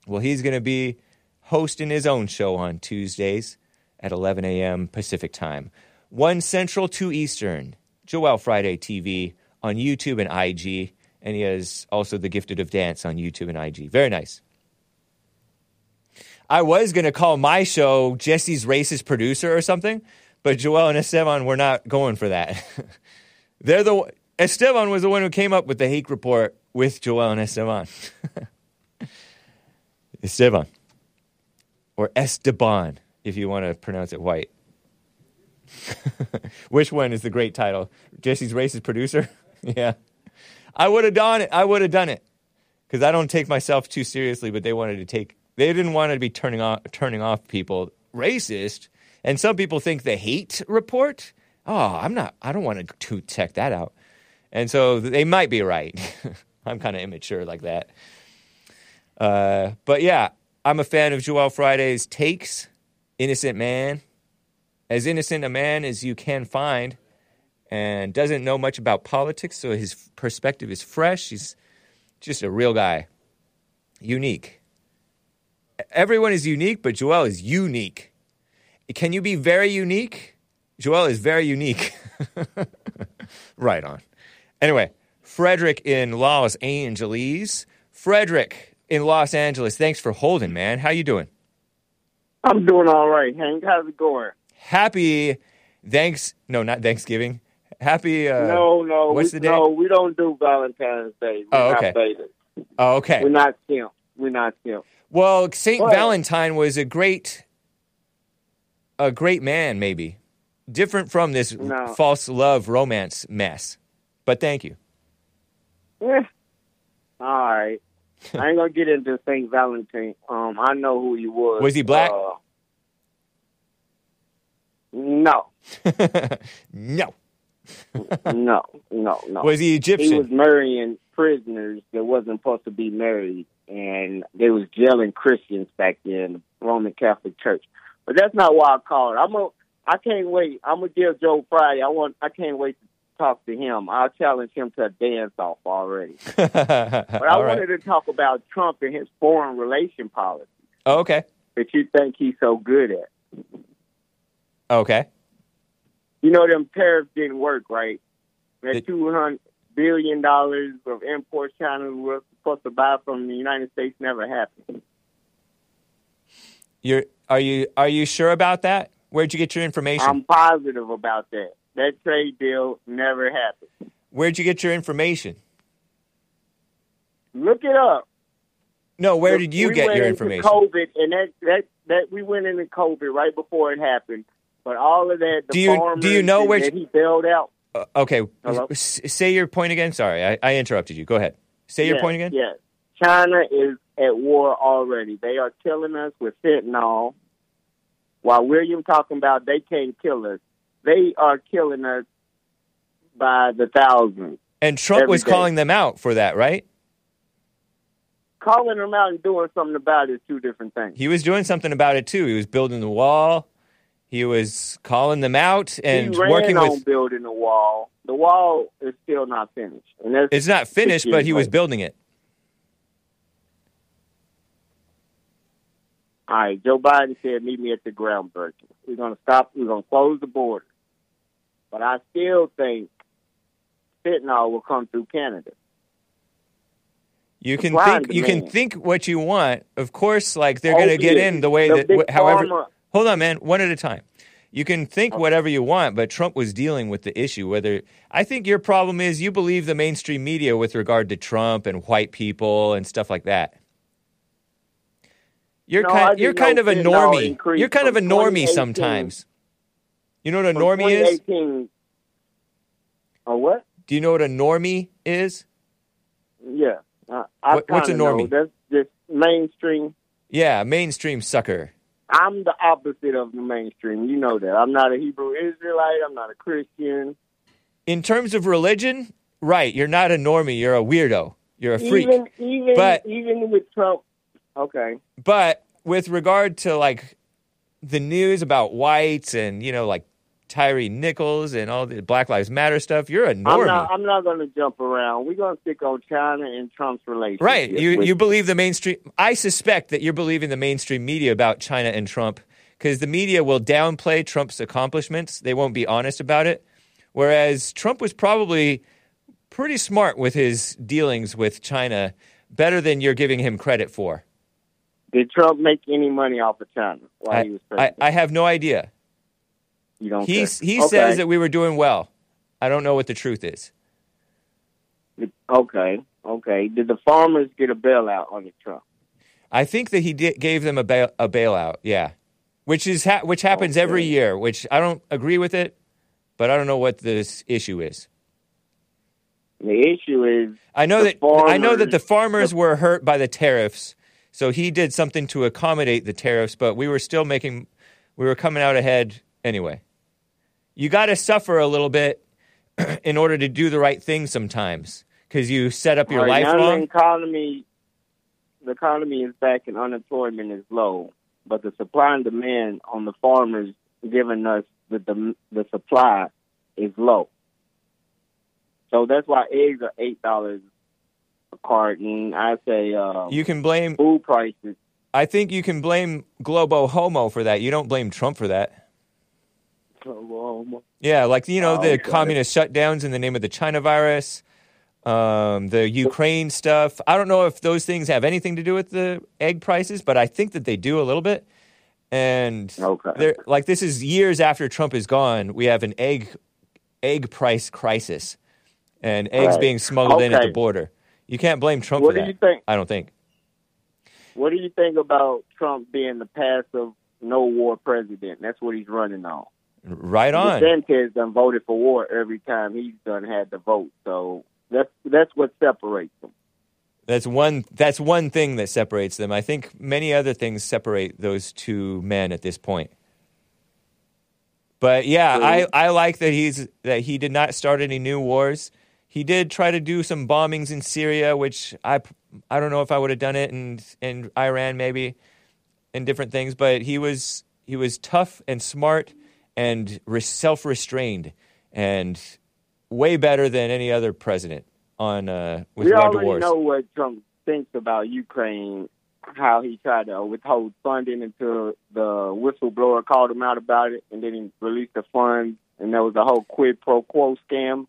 Well, he's going to be hosting his own show on Tuesdays at 11 a.m. Pacific time. 1 Central, 2 Eastern. Joel Friday TV on YouTube and IG. And he has also The Gifted of Dance on YouTube and IG. Very nice. I was going to call my show Jesse's Racist Producer or something, but Joel and Esteban were not going for that. (laughs) They're the Esteban was the one who came up with the Hake Report with Joel and Esteban. (laughs) Esteban. Or Esteban, if you want to pronounce it white. (laughs) Which one is the great title? Jesse's Racist Producer? yeah. I would have done it. I would have done it. Because I don't take myself too seriously, but they wanted to take they didn't want to be turning off turning off people racist. And some people think the hate report. Oh, I'm not I don't want to check that out. And so they might be right. (laughs) I'm kind of immature like that. Uh, but yeah, I'm a fan of Joel Friday's takes. Innocent man, as innocent a man as you can find, and doesn't know much about politics, so his perspective is fresh. He's just a real guy, unique. Everyone is unique, but Joel is unique. Can you be very unique? Joel is very unique. (laughs) right on. Anyway, Frederick in Los Angeles. Frederick in Los Angeles, thanks for holding, man. How you doing? I'm doing all right, Hank. How's it going? Happy thanks no, not Thanksgiving. Happy uh no, no, What's we, the day? no, we don't do Valentine's Day. We're Oh, okay. Oh, okay. We're not simp. We're not simp. Well, Saint But- Valentine was a great, a great man, maybe. different from this No. false love romance mess. But thank you. Eh. All right. I ain't gonna get into Saint Valentine. Um, I know who he was. Was he black? Uh, no, (laughs) no. No, no, no. Was he Egyptian? He was marrying prisoners that wasn't supposed to be married, and they was jailing Christians back then, the Roman Catholic Church. But that's not why I called. I'm a. I can't wait. I'm gonna give Joe Friday. I want. I can't wait to talk to him. I'll challenge him to a dance off already. (laughs) But I All right. wanted to talk about Trump and his foreign relation policy Oh, okay. that you think he's so good at. Okay. You know them tariffs didn't work, right? That two hundred billion dollars of imports China was supposed to buy from the United States never happened. You're are you are you sure about that? Where'd you get your information? I'm positive about that. That trade deal never happened. Where'd you get your information? Look it up. No, where did you We get your information? COVID, and that that that we went into COVID right before it happened. But all of that, the Do you- do you know where- he bailed out? Uh, okay. S- say your point again. Sorry, I, I interrupted you. Go ahead. Say your point again. Yes. China is at war already. They are killing us with fentanyl. While we're William talking about they can't kill us, they are killing us by the thousands. And Trump was day. calling them out for that, right? Calling them out and doing something about it is two different things. He was doing something about it too. He was building the wall. He was calling them out and he ran working on with. building the wall. The wall is still not finished, It's not finished, but he years was building it. All right, Joe Biden said, "Meet me at the groundbreaking. We're going to stop. We're going to close the border." But I still think fentanyl will come through Canada. You can think you can think what you want. Of course, like they're going to oh, get Opiates. in the way The that wh- however. pharma- Hold on, man. One at a time. You can think whatever you want, but Trump was dealing with the issue. Whether I think your problem is you believe the mainstream media with regard to Trump and white people and stuff like that. You're No, kind. You're kind of a normie. You're kind of a normie sometimes. You know what a normie is? A what? Do you know what a normie is? Yeah. Uh, I What- what's a kinda know. normie? That's just mainstream. Yeah, mainstream sucker. I'm the opposite of the mainstream. You know that. I'm not a Hebrew Israelite. I'm not a Christian. In terms of religion, right? You're not a normie. You're a weirdo. You're a freak. Even even But- even with Trump. Okay. But with regard to like the news about whites and you know like Tyre Nichols and all the Black Lives Matter stuff, you're a I'm not. I'm not going to jump around. We're going to stick on China and Trump's relationship. right? You you believe the mainstream. I suspect that you're believing the mainstream media about China and Trump because the media will downplay Trump's accomplishments. They won't be honest about it. Whereas Trump was probably pretty smart with his dealings with China, better than you're giving him credit for. Did Trump make any money off of China while he I, was I, president? I have no idea. You don't. He think? he okay. says that we were doing well. I don't know what the truth is. Okay. Okay. Did the farmers get a bailout on the Trump? I think that he did, gave them a bail, a bailout. Yeah, which is ha- which happens every year. Which I don't agree with it, but I don't know what this issue is. The issue is I know The that I know that the farmers- farmers were hurt by the tariffs, so he did something to accommodate the tariffs. But we were still making, we were coming out ahead anyway. You got to suffer a little bit (clears throat) in order to do the right thing sometimes, because you set up your right, life wrong. The economy, the economy is back and unemployment is low, but the supply and demand on the farmers giving us the the, the supply is low. So that's why eggs are eight dollars a carton. I say um, You can blame. food prices. I think you can blame Globo Homo for that. You don't blame Trump for that. Yeah, like you know Oh, the okay. communist shutdowns in the name of the China virus, um, the Ukraine stuff. I don't know if those things have anything to do with the egg prices, but I think that they do a little bit. And they're- like this is years after Trump is gone, we have an egg egg price crisis, and eggs Right. being smuggled in at the border. You can't blame Trump What for do that. you think? I don't think. What do you think about Trump being the passive, no war president? That's what he's running on. Right on. DeSantis done voted for war every time he's done had the vote. So that's that's what separates them. That's one. That's one thing that separates them. I think many other things separate those two men at this point. But yeah, I, I like that he's that he did not start any new wars. He did try to do some bombings in Syria, which I I don't know if I would have done it in in Iran maybe, and different things. But he was he was tough and smart and self restrained and way better than any other president on uh, with we regard to already wars. know what Trump thinks about Ukraine, how he tried to withhold funding until the whistleblower called him out about it, and then he released the funds, and there was a whole quid pro quo scam.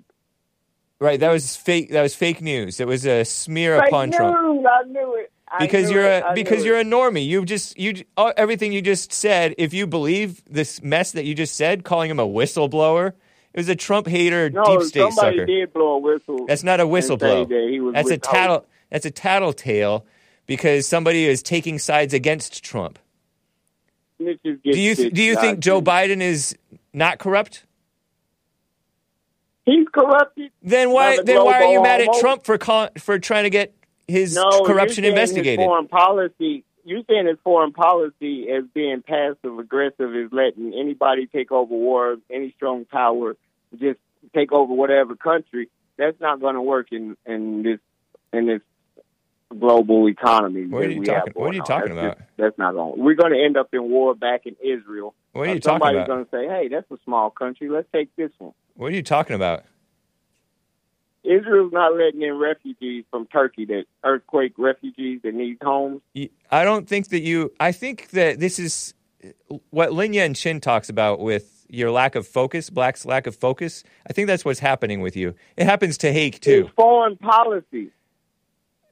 Right, that was fake. That was fake news. It was a smear Fake upon Trump. I knew it. Because you're a because you're a normie. You just you everything you just said. If you believe this mess that you just said, calling him a whistleblower, it was a Trump hater, no, deep state somebody sucker. did blow a whistle. That's not a and say whistle blow. that That's a tattle. That's a tattletale because somebody is taking sides against Trump. Do you th- do you think Joe Biden is not corrupt? He's corrupted. Then why then why are you mad at? Trump for call, for trying to get his no, corruption investigated? His foreign policy. You're saying his foreign policy as being passive aggressive is letting anybody take over war, any strong power, just take over whatever country. That's not going to work in in this in this global economy. What are you we talking- what are you talking That's about? just- that's not going. We're going to end up in war back in Israel. What are Uh, you talking somebody's about? going to say, "Hey, that's a small country. Let's take this one." What are you talking about? Israel's not letting in refugees from Turkey, that earthquake refugees that need homes. I don't think that you. I think that this is what Linya and Chin talks about with your lack of focus, Black's lack of focus. I think that's what's happening with you. It happens to Hake too. It's foreign policy.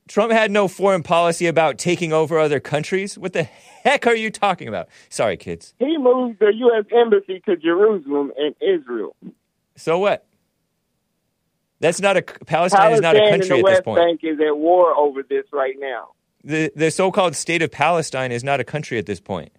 Trump had no foreign policy about taking over other countries. What the heck are you talking about? Sorry, kids. He moved the U.S. embassy to Jerusalem and Israel. So what? That's not a Palestine is not a Palestine country and the at this West point. Bank is at war over this right now. The the so-called state of Palestine is not a country at this point.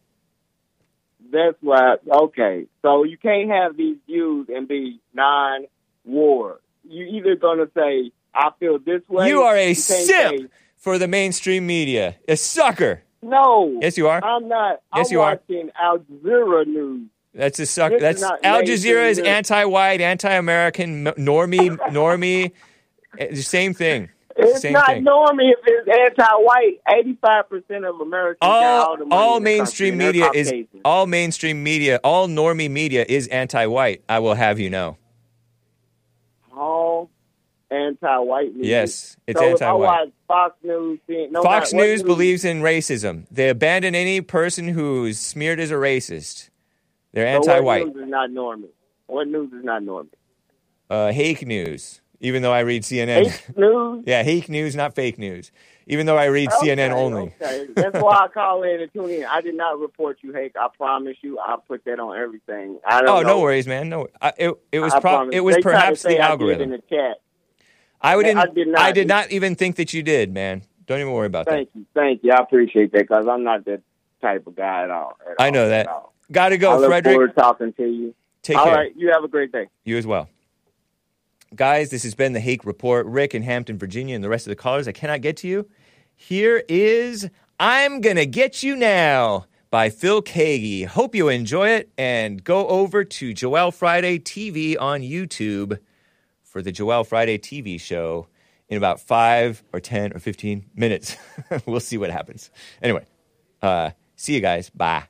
That's why. Okay, so you can't have these views and be non-war. You're either gonna say I feel this way. You are a can't simp say, for the mainstream media. A sucker. no. Yes, you are. I'm not. Yes, I'm you are. watching Al Jazeera news. That's a suck. This That's Al Jazeera is anti-white, anti-American, normie, (laughs) normie. eh, the Same thing. It's Same not thing. normally if it's anti-white. Eighty-five percent of Americans all All all in the country, mainstream media is all mainstream media, all normie media is anti-white. I will have you know. all anti-white news. Yes, it's so If I anti-white. watch Fox News, no Fox News believes in racism. They abandon any person who's smeared as a racist. They're anti-white. What news is not normal? What news is not normal? Uh, Hake News. Even though I read CNN. Fake news. (laughs) yeah, Hake News, not fake news. Even though I read CNN only. Okay. (laughs) That's why I (laughs) call in and tune in. I did not report you, Hake. I promise you. I put that on everything. I don't Oh, know. no worries, man. No, I, it it was pro- it was They perhaps the I did algorithm. in the chat. I would I did not. I did not even think that you did, man. Don't even worry about that. Thank you. Thank you. I appreciate that because I'm not that type of guy at all. that. I know that. Got to I go, look Frederick. forward to talking to you. Take All care. right. You have a great day. You as well. Guys, this has been the Hake Report. Rick in Hampton, Virginia, and the rest of the callers. I cannot get to you. Here is I'm Gonna Get You Now by Phil Keaggy. Hope you enjoy it and go over to Joel Friday TV on YouTube for the Joel Friday TV show in about five or 10 or 15 minutes. (laughs) we'll see what happens. Anyway, uh, see you guys. Bye.